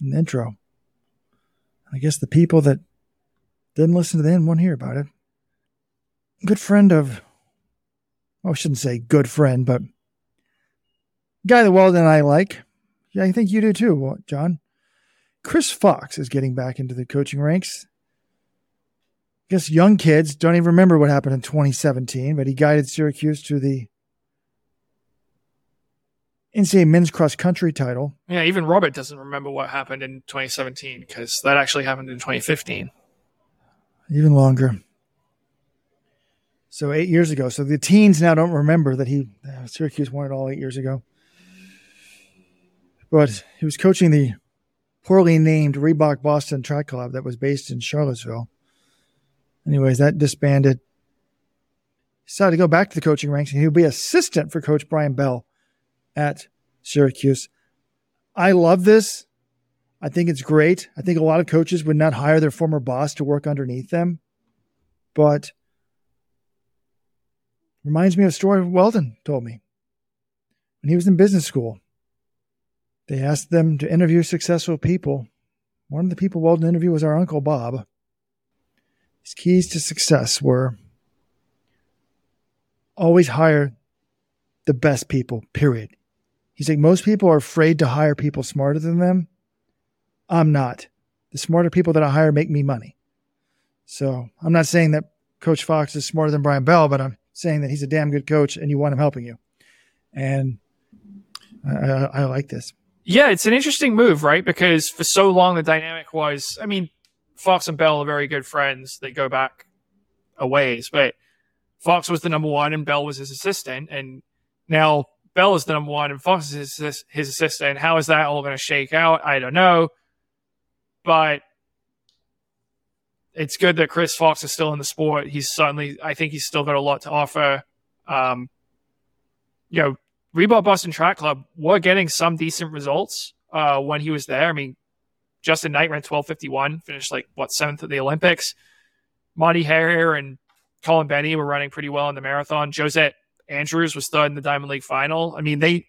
in the intro. I guess the people that didn't listen to the end won't hear about it. Good friend of, I shouldn't say good friend, but guy that Weldon and I like. Yeah, I think you do too, John. Chris Fox is getting back into the coaching ranks. I guess young kids don't even remember what happened in 2017, but he guided Syracuse to the NCAA men's cross country title. Yeah, even Robert doesn't remember what happened in 2017 because that actually happened in 2015. Even longer. So eight years ago. So the teens now don't remember that he uh, Syracuse won it all eight years ago. But he was coaching the poorly named Reebok Boston Track Club that was based in Charlottesville. Anyways, that disbanded. He decided to go back to the coaching ranks and he'll be assistant for Coach Brian Bell at Syracuse. I love this. I think it's great. I think a lot of coaches would not hire their former boss to work underneath them. But reminds me of a story Weldon told me. When he was in business school, they asked them to interview successful people. One of the people Weldon interviewed was our Uncle Bob. His keys to success were always hire the best people, period. He's like, most people are afraid to hire people smarter than them. I'm not. The smarter people that I hire make me money. So I'm not saying that Coach Fox is smarter than Brian Bell, but I'm saying that he's a damn good coach and you want him helping you. And I, I, I like this. Yeah, it's an interesting move, right? Because for so long the dynamic was, I mean, Fox and Bell are very good friends. They go back a ways, but Fox was the number one and Bell was his assistant. And now Bell is the number one and Fox is his, his assistant. How is that all going to shake out? I don't know. But it's good that Chris Fox is still in the sport. He's certainly, I think he's still got a lot to offer. Um, you know, Reebok Boston Track Club were getting some decent results uh, when he was there. I mean, Justin Knight ran 1251, finished like, what, seventh at the Olympics. Monty Hare and Colin Bennie were running pretty well in the marathon. Josette Andrews was third in the Diamond League final. I mean, they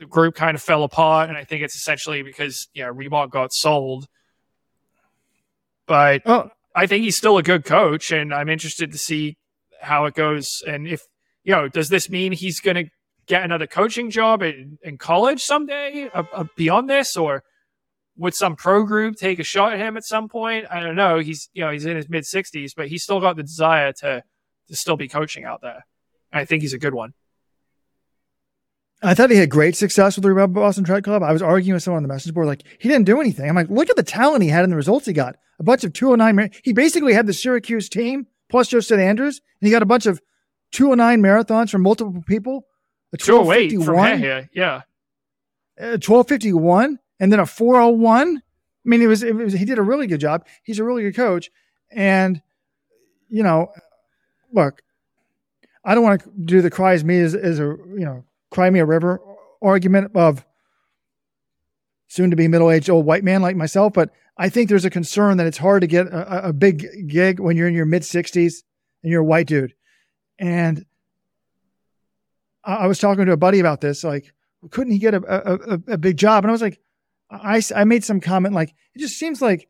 the group kind of fell apart, and I think it's essentially because yeah, Reebok got sold. But oh. I think he's still a good coach, and I'm interested to see how it goes. And if you know, does this mean he's going to get another coaching job in, in college someday uh, uh, beyond this, or would some pro group take a shot at him at some point? I don't know. He's you know he's in his mid 60s, but he's still got the desire to to still be coaching out there. I think he's a good one. I thought he had great success with the Boston Track Club. I was arguing with someone on the message board, like, he didn't do anything. I'm like, look at the talent he had and the results he got. A bunch of 209. He basically had the Syracuse team plus Josette Andrews, and he got a bunch of 209 marathons from multiple people. A 1251. Here, yeah. Uh, a 1251, and then a 401. I mean, it was, it was, he did a really good job. He's a really good coach. And, you know, look, I don't want to do the cries me as, as a, you know, cry me a river argument of soon to be middle aged old white man like myself, but I think there's a concern that it's hard to get a, a big gig when you're in your mid 60s and you're a white dude. And I, I was talking to a buddy about this. Like, couldn't he get a, a, a big job? And I was like, I, I made some comment like, it just seems like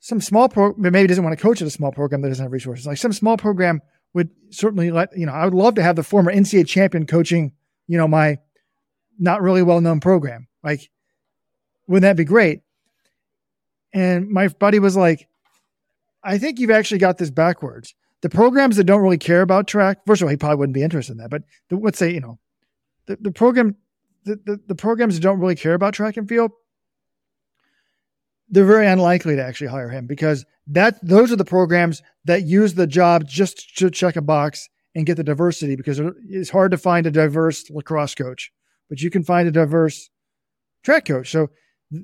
some small program, maybe doesn't want to coach at a small program that doesn't have resources. Like some small program would certainly let, you know, I would love to have the former NCAA champion coaching, you know, my not really well known program. Like, wouldn't that be great? And my buddy was like, I think you've actually got this backwards. The programs that don't really care about track, first of all, he probably wouldn't be interested in that. But the, let's say, you know, the, the program, the, the, programs that don't really care about track and field, they're very unlikely to actually hire him because that those are the programs that use the job just to check a box and get the diversity because it's hard to find a diverse lacrosse coach, but you can find a diverse track coach. So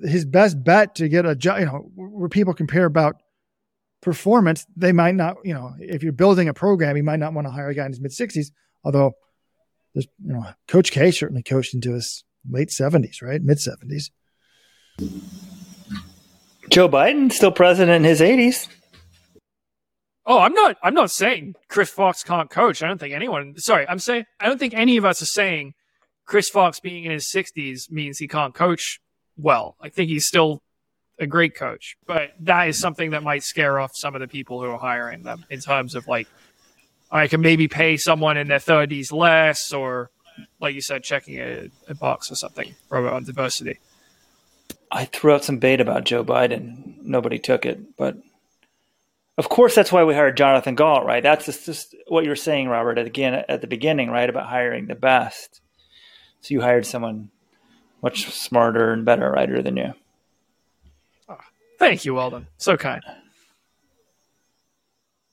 his best bet to get a job, you know, where people compare about performance, they might not, you know, if you're building a program, you might not want to hire a guy in his mid 60s. Although, you know, Coach K certainly coached into his late 70s, right? Mid 70s. Joe Biden still president in his 80s. Oh, I'm not. I'm not saying Chris Fox can't coach. I don't think anyone. Sorry, I'm saying I don't think any of us are saying Chris Fox being in his 60s means he can't coach well. I think he's still a great coach, but that is something that might scare off some of the people who are hiring them in terms of like, I can maybe pay someone in their 30s less, or like you said, checking a, a box or something for on diversity. I threw out some bait about Joe Biden. Nobody took it, but of course that's why we hired Jonathan Gault, right? That's just, just what you're saying, Robert, at again at the beginning, right, about hiring the best. So you hired someone much smarter and better writer than you. Ah, thank you, Weldon. So kind.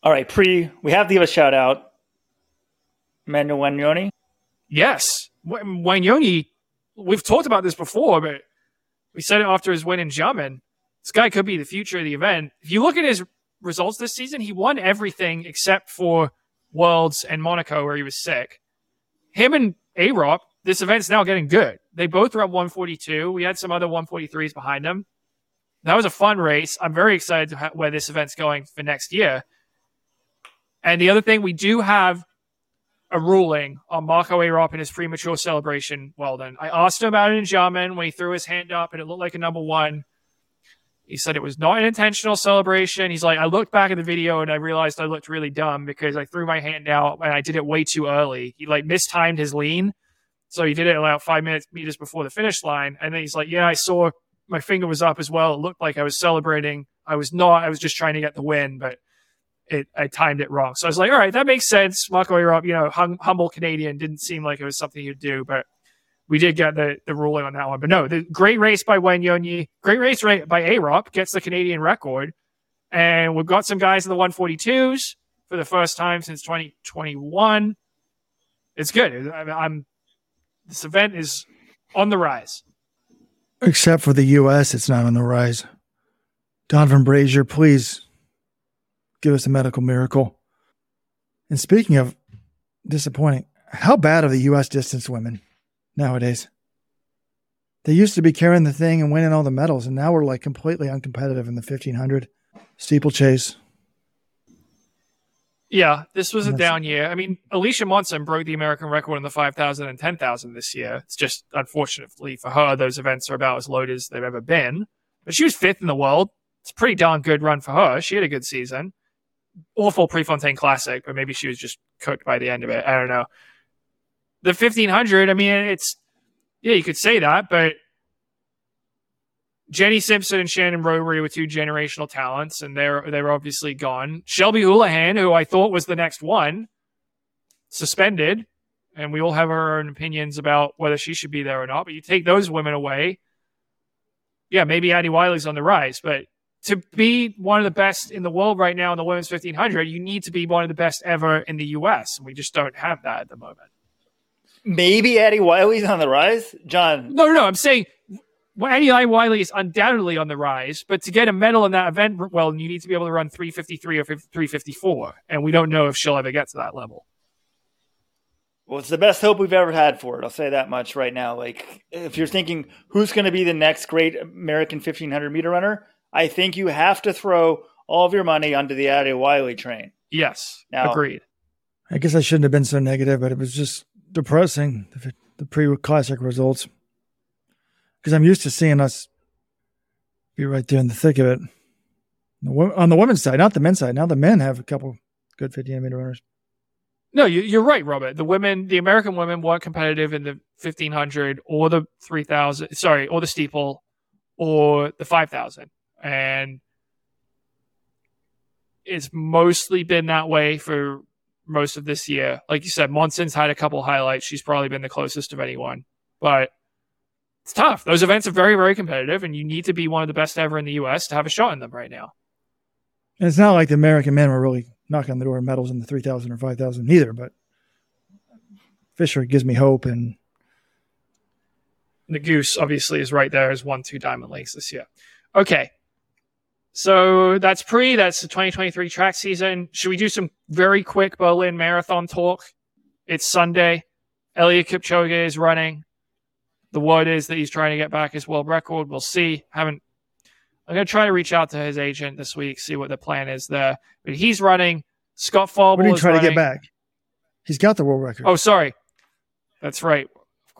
All right, pre, we have to give a shout out. Emmanuel Wanyonyi. Yes, Wanyonyi. We've talked about this before, but we said it after his win in Xiamen. This guy could be the future of the event. If you look at his results this season, he won everything except for Worlds and Monaco, where he was sick. Him and Arop, this event's now getting good. They both were at 142. We had some other 143s behind them that was a fun race. I'm very excited to ha- where this event's going for next year. And the other thing, we do have a ruling on Marco Arop and his premature celebration. Well, then I asked him about it in Xiamen when he threw his hand up and it looked like a number one. He said it was not an intentional celebration. He's like, I looked back at the video and I realized I looked really dumb because I threw my hand out and I did it way too early. He like mistimed his lean. So he did it about five minutes meters before the finish line. And then he's like, Yeah, I saw my finger was up as well. It looked like I was celebrating. I was not. I was just trying to get the win, but it I timed it wrong. So I was like, all right, that makes sense. Arop, you know, hum, humble Canadian, didn't seem like it was something you'd do, but we did get the, the ruling on that one. But no, the great race by Wanyonyi, great race by Arop gets the Canadian record. And we've got some guys in the 142s for the first time since 2021. It's good. I, I'm this event is on the rise. Except for the U.S., it's not on the rise. Donavan Brazier, please give us a medical miracle. And speaking of disappointing, how bad are the U.S. distance women nowadays? They used to be carrying the thing and winning all the medals, and now we're like completely uncompetitive in the 1500 steeplechase. Yeah, this was a down year. I mean, Alicia Monson broke the American record in the 5,000 and 10,000 this year. It's just, unfortunately for her, those events are about as loaded as they've ever been. But she was fifth in the world. It's a pretty darn good run for her. She had a good season. Awful Prefontaine Classic, but maybe she was just cooked by the end of it. I don't know. The 1500, I mean, it's, yeah, you could say that, but Jenny Simpson and Shannon Rowbury were two generational talents, and they're they're obviously gone. Shelby Houlihan, who I thought was the next one, suspended, and we all have our own opinions about whether she should be there or not. But you take those women away, yeah, maybe Addie Wiley's on the rise, but to be one of the best in the world right now in the women's 1500, you need to be one of the best ever in the U.S. And we just don't have that at the moment. Maybe Addie Wiley's on the rise, John. No, no, no. I'm saying well, Addie Wiley is undoubtedly on the rise, but to get a medal in that event, well, you need to be able to run 353 or 354, and we don't know if she'll ever get to that level. Well, it's the best hope we've ever had for it. I'll say that much right now. Like, if you're thinking who's going to be the next great American 1500 meter runner, I think you have to throw all of your money onto the Addie Wiley train. Yes, now, agreed. I guess I shouldn't have been so negative, but it was just depressing the, the pre-classic results because I'm used to seeing us be right there in the thick of it. On the women's side, not the men's side. Now the men have a couple good 15 meter runners. No, you, are right, Robert. The women, the American women weren't competitive in the 1500 or the 3000, sorry, or the steeple or the 5000. And it's mostly been that way for most of this year. Like you said, Monson's had a couple highlights. She's probably been the closest of anyone, but it's tough. Those events are very, very competitive, and you need to be one of the best ever in the U.S. to have a shot in them right now. And it's not like the American men were really knocking on the door of medals in the 3,000 or 5,000 either, but Fisher gives me hope. And the Goose obviously is right there as one, two diamond leagues this year. Okay. So that's pre, that's the 2023 track season. Should we do some very quick Berlin marathon talk? It's Sunday. Eliud Kipchoge is running. The word is that he's trying to get back his world record. We'll see. Haven't. I'm going to try to reach out to his agent this week, see what the plan is there. But he's running. Scott Fauble What are you trying running. to get back? He's got the world record. Oh, sorry. That's right.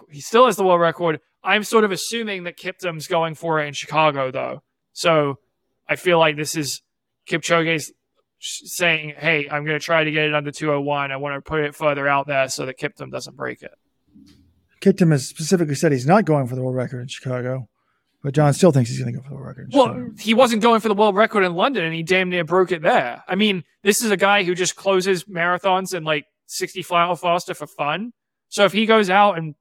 He still has the world record. I'm sort of assuming that Kiptum's going for it in Chicago, though. So I feel like this is Kipchoge's saying, "Hey, I'm going to try to get it under 201. I want to put it further out there so that Kiptum doesn't break it." Kiptum has specifically said he's not going for the world record in Chicago, but John still thinks he's going to go for the world record. well, Chicago. he wasn't going for the world record in London, and he damn near broke it there. I mean, this is a guy who just closes marathons and like 60 mile faster for fun. So if he goes out and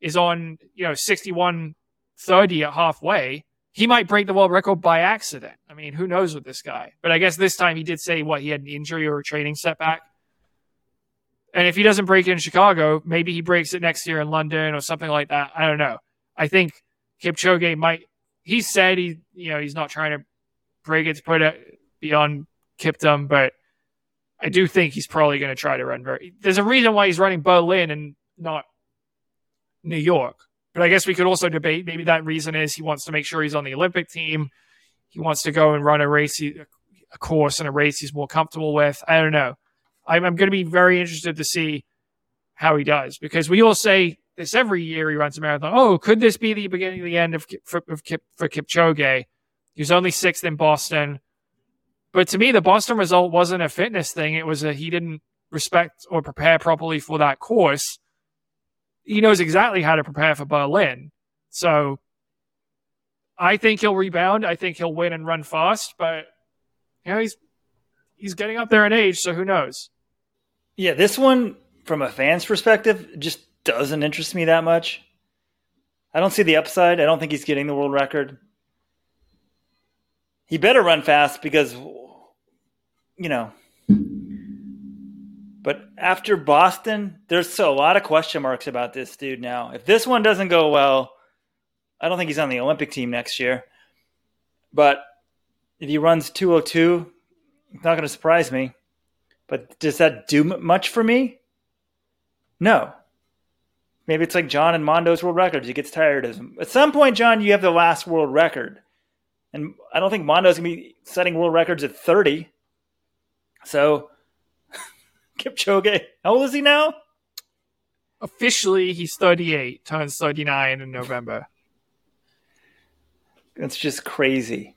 is on, you know, 61 30 at halfway, he might break the world record by accident. I mean, who knows with this guy? But I guess this time he did say what he had an injury or a training setback. And if he doesn't break it in Chicago, maybe he breaks it next year in London or something like that. I don't know. I think Kipchoge might. He said he, you know, he's not trying to break it to put it beyond Kiptum, but I do think he's probably going to try to run very. There's a reason why he's running Berlin and not New York. But I guess we could also debate maybe that reason is he wants to make sure he's on the Olympic team. He wants to go and run a race, a course and a race he's more comfortable with. I don't know. I'm, I'm going to be very interested to see how he does because we all say this every year he runs a marathon. Oh, could this be the beginning of the end of, for, of Kip, for Kipchoge? He was only sixth in Boston. But to me, the Boston result wasn't a fitness thing. It was a he didn't respect or prepare properly for that course he knows exactly how to prepare for Berlin. So I think he'll rebound. I think he'll win and run fast, but you know, he's he's getting up there in age, so who knows? Yeah, this one from a fan's perspective just doesn't interest me that much. I don't see the upside. I don't think he's getting the world record. He better run fast because you know, but after Boston, there's a lot of question marks about this dude now. If this one doesn't go well, I don't think he's on the Olympic team next year. But if he runs 202, it's not going to surprise me. But does that do much for me? No. Maybe it's like John and Mondo's world records. He gets tired of them. At some point, John, you have the last world record. And I don't think Mondo's going to be setting world records at 30. So Kipchoge. How old is he now? Officially, he's 38, turns 39 in November. That's just crazy.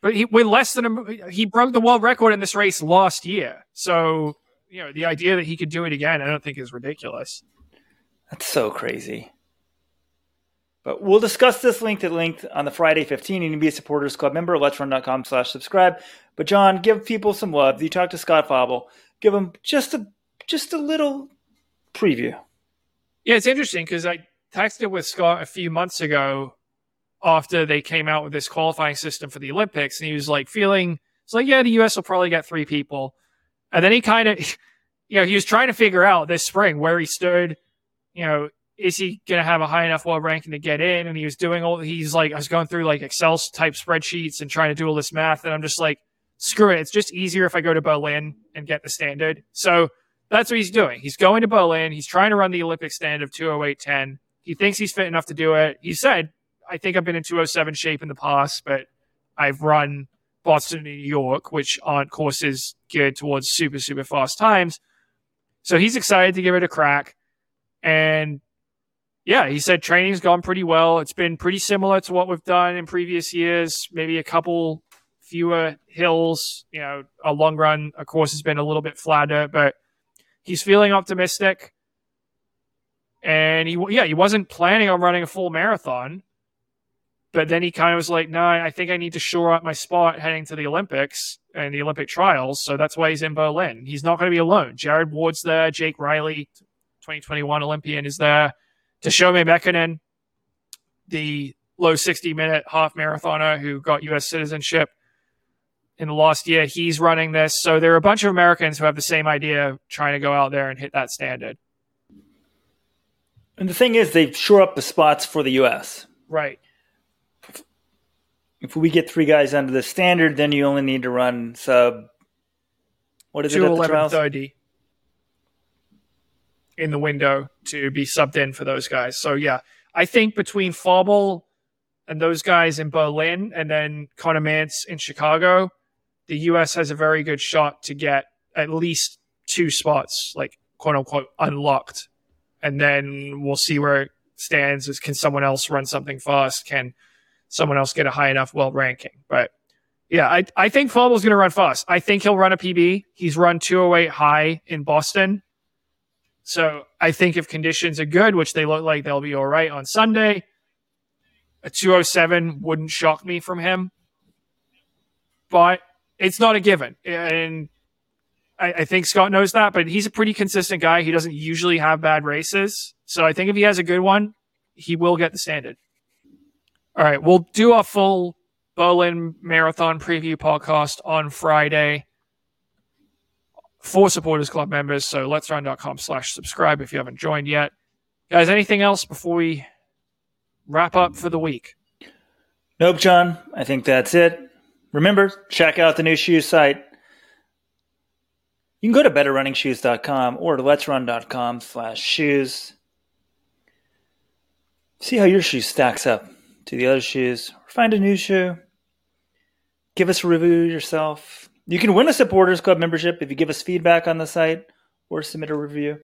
But he, with less than a, he broke the world record in this race last year. So, you know, the idea that he could do it again, I don't think is ridiculous. That's so crazy. But we'll discuss this link that linked on the Friday 15. You can be a supporters club member at let'srun.com slash subscribe. But John, give people some love. You talked to Scott Fauble give them just a just a little preview. Yeah, it's interesting because I texted with Scott a few months ago after they came out with this qualifying system for the Olympics, and he was like feeling it's like, yeah, the U.S. will probably get three people, and then he kind of, you know, he was trying to figure out this spring where he stood. You know, is he going to have a high enough world ranking to get in? And he was doing all. He's like, I was going through like Excel type spreadsheets and trying to do all this math, and I'm just like, screw it. It's just easier if I go to Berlin and get the standard. So that's what he's doing. He's going to Berlin. He's trying to run the Olympic standard of 208.10. He thinks he's fit enough to do it. He said, I think I've been in 207 shape in the past, but I've run Boston and New York, which aren't courses geared towards super, super fast times. So he's excited to give it a crack. And yeah, he said training's gone pretty well. It's been pretty similar to what we've done in previous years, maybe a couple fewer hills. You know, a long run, of course, has been a little bit flatter, but he's feeling optimistic. And he, yeah, he wasn't planning on running a full marathon, but then he kind of was like, "No, I think I need to shore up my spot heading to the Olympics and the Olympic trials." So that's why he's in Berlin. He's not going to be alone. Jared Ward's there. Jake Riley, 2021 Olympian, is there. Teshome Mekonen, the low 60 minute half marathoner who got U.S. citizenship in the last year, he's running this. So there are a bunch of Americans who have the same idea, trying to go out there and hit that standard. And the thing is, they shore up the spots for the U.S. Right. If we get three guys under the standard, then you only need to run sub. What is it at the trials? in the window to be subbed in for those guys. So yeah, I think between Fauble and those guys in Berlin, and then Conner Mantz in Chicago, the U.S. has a very good shot to get at least two spots, like quote unquote, unlocked, and then we'll see where it stands. Is can someone else run something fast? Can someone else get a high enough world ranking? But yeah, I I think Fauble's going to run fast. I think he'll run a PB. He's run 208 high in Boston. So I think if conditions are good, which they look like they'll be all right on Sunday, a 207 wouldn't shock me from him. But it's not a given. And I, I think Scott knows that, but he's a pretty consistent guy. He doesn't usually have bad races. So I think if he has a good one, he will get the standard. All right, we'll do a full Berlin Marathon preview podcast on Friday for supporters club members. So let's run.com slash subscribe if you haven't joined yet. Guys, anything else before we wrap up for the week? Nope, John. I think that's it. Remember, check out the new shoe site. You can go to betterrunningshoes.com or to letsrun.com slash shoes. See how your shoe stacks up to the other shoes. Find a new shoe. Give us a review yourself. You can win a supporters club membership if you give us feedback on the site or submit a review.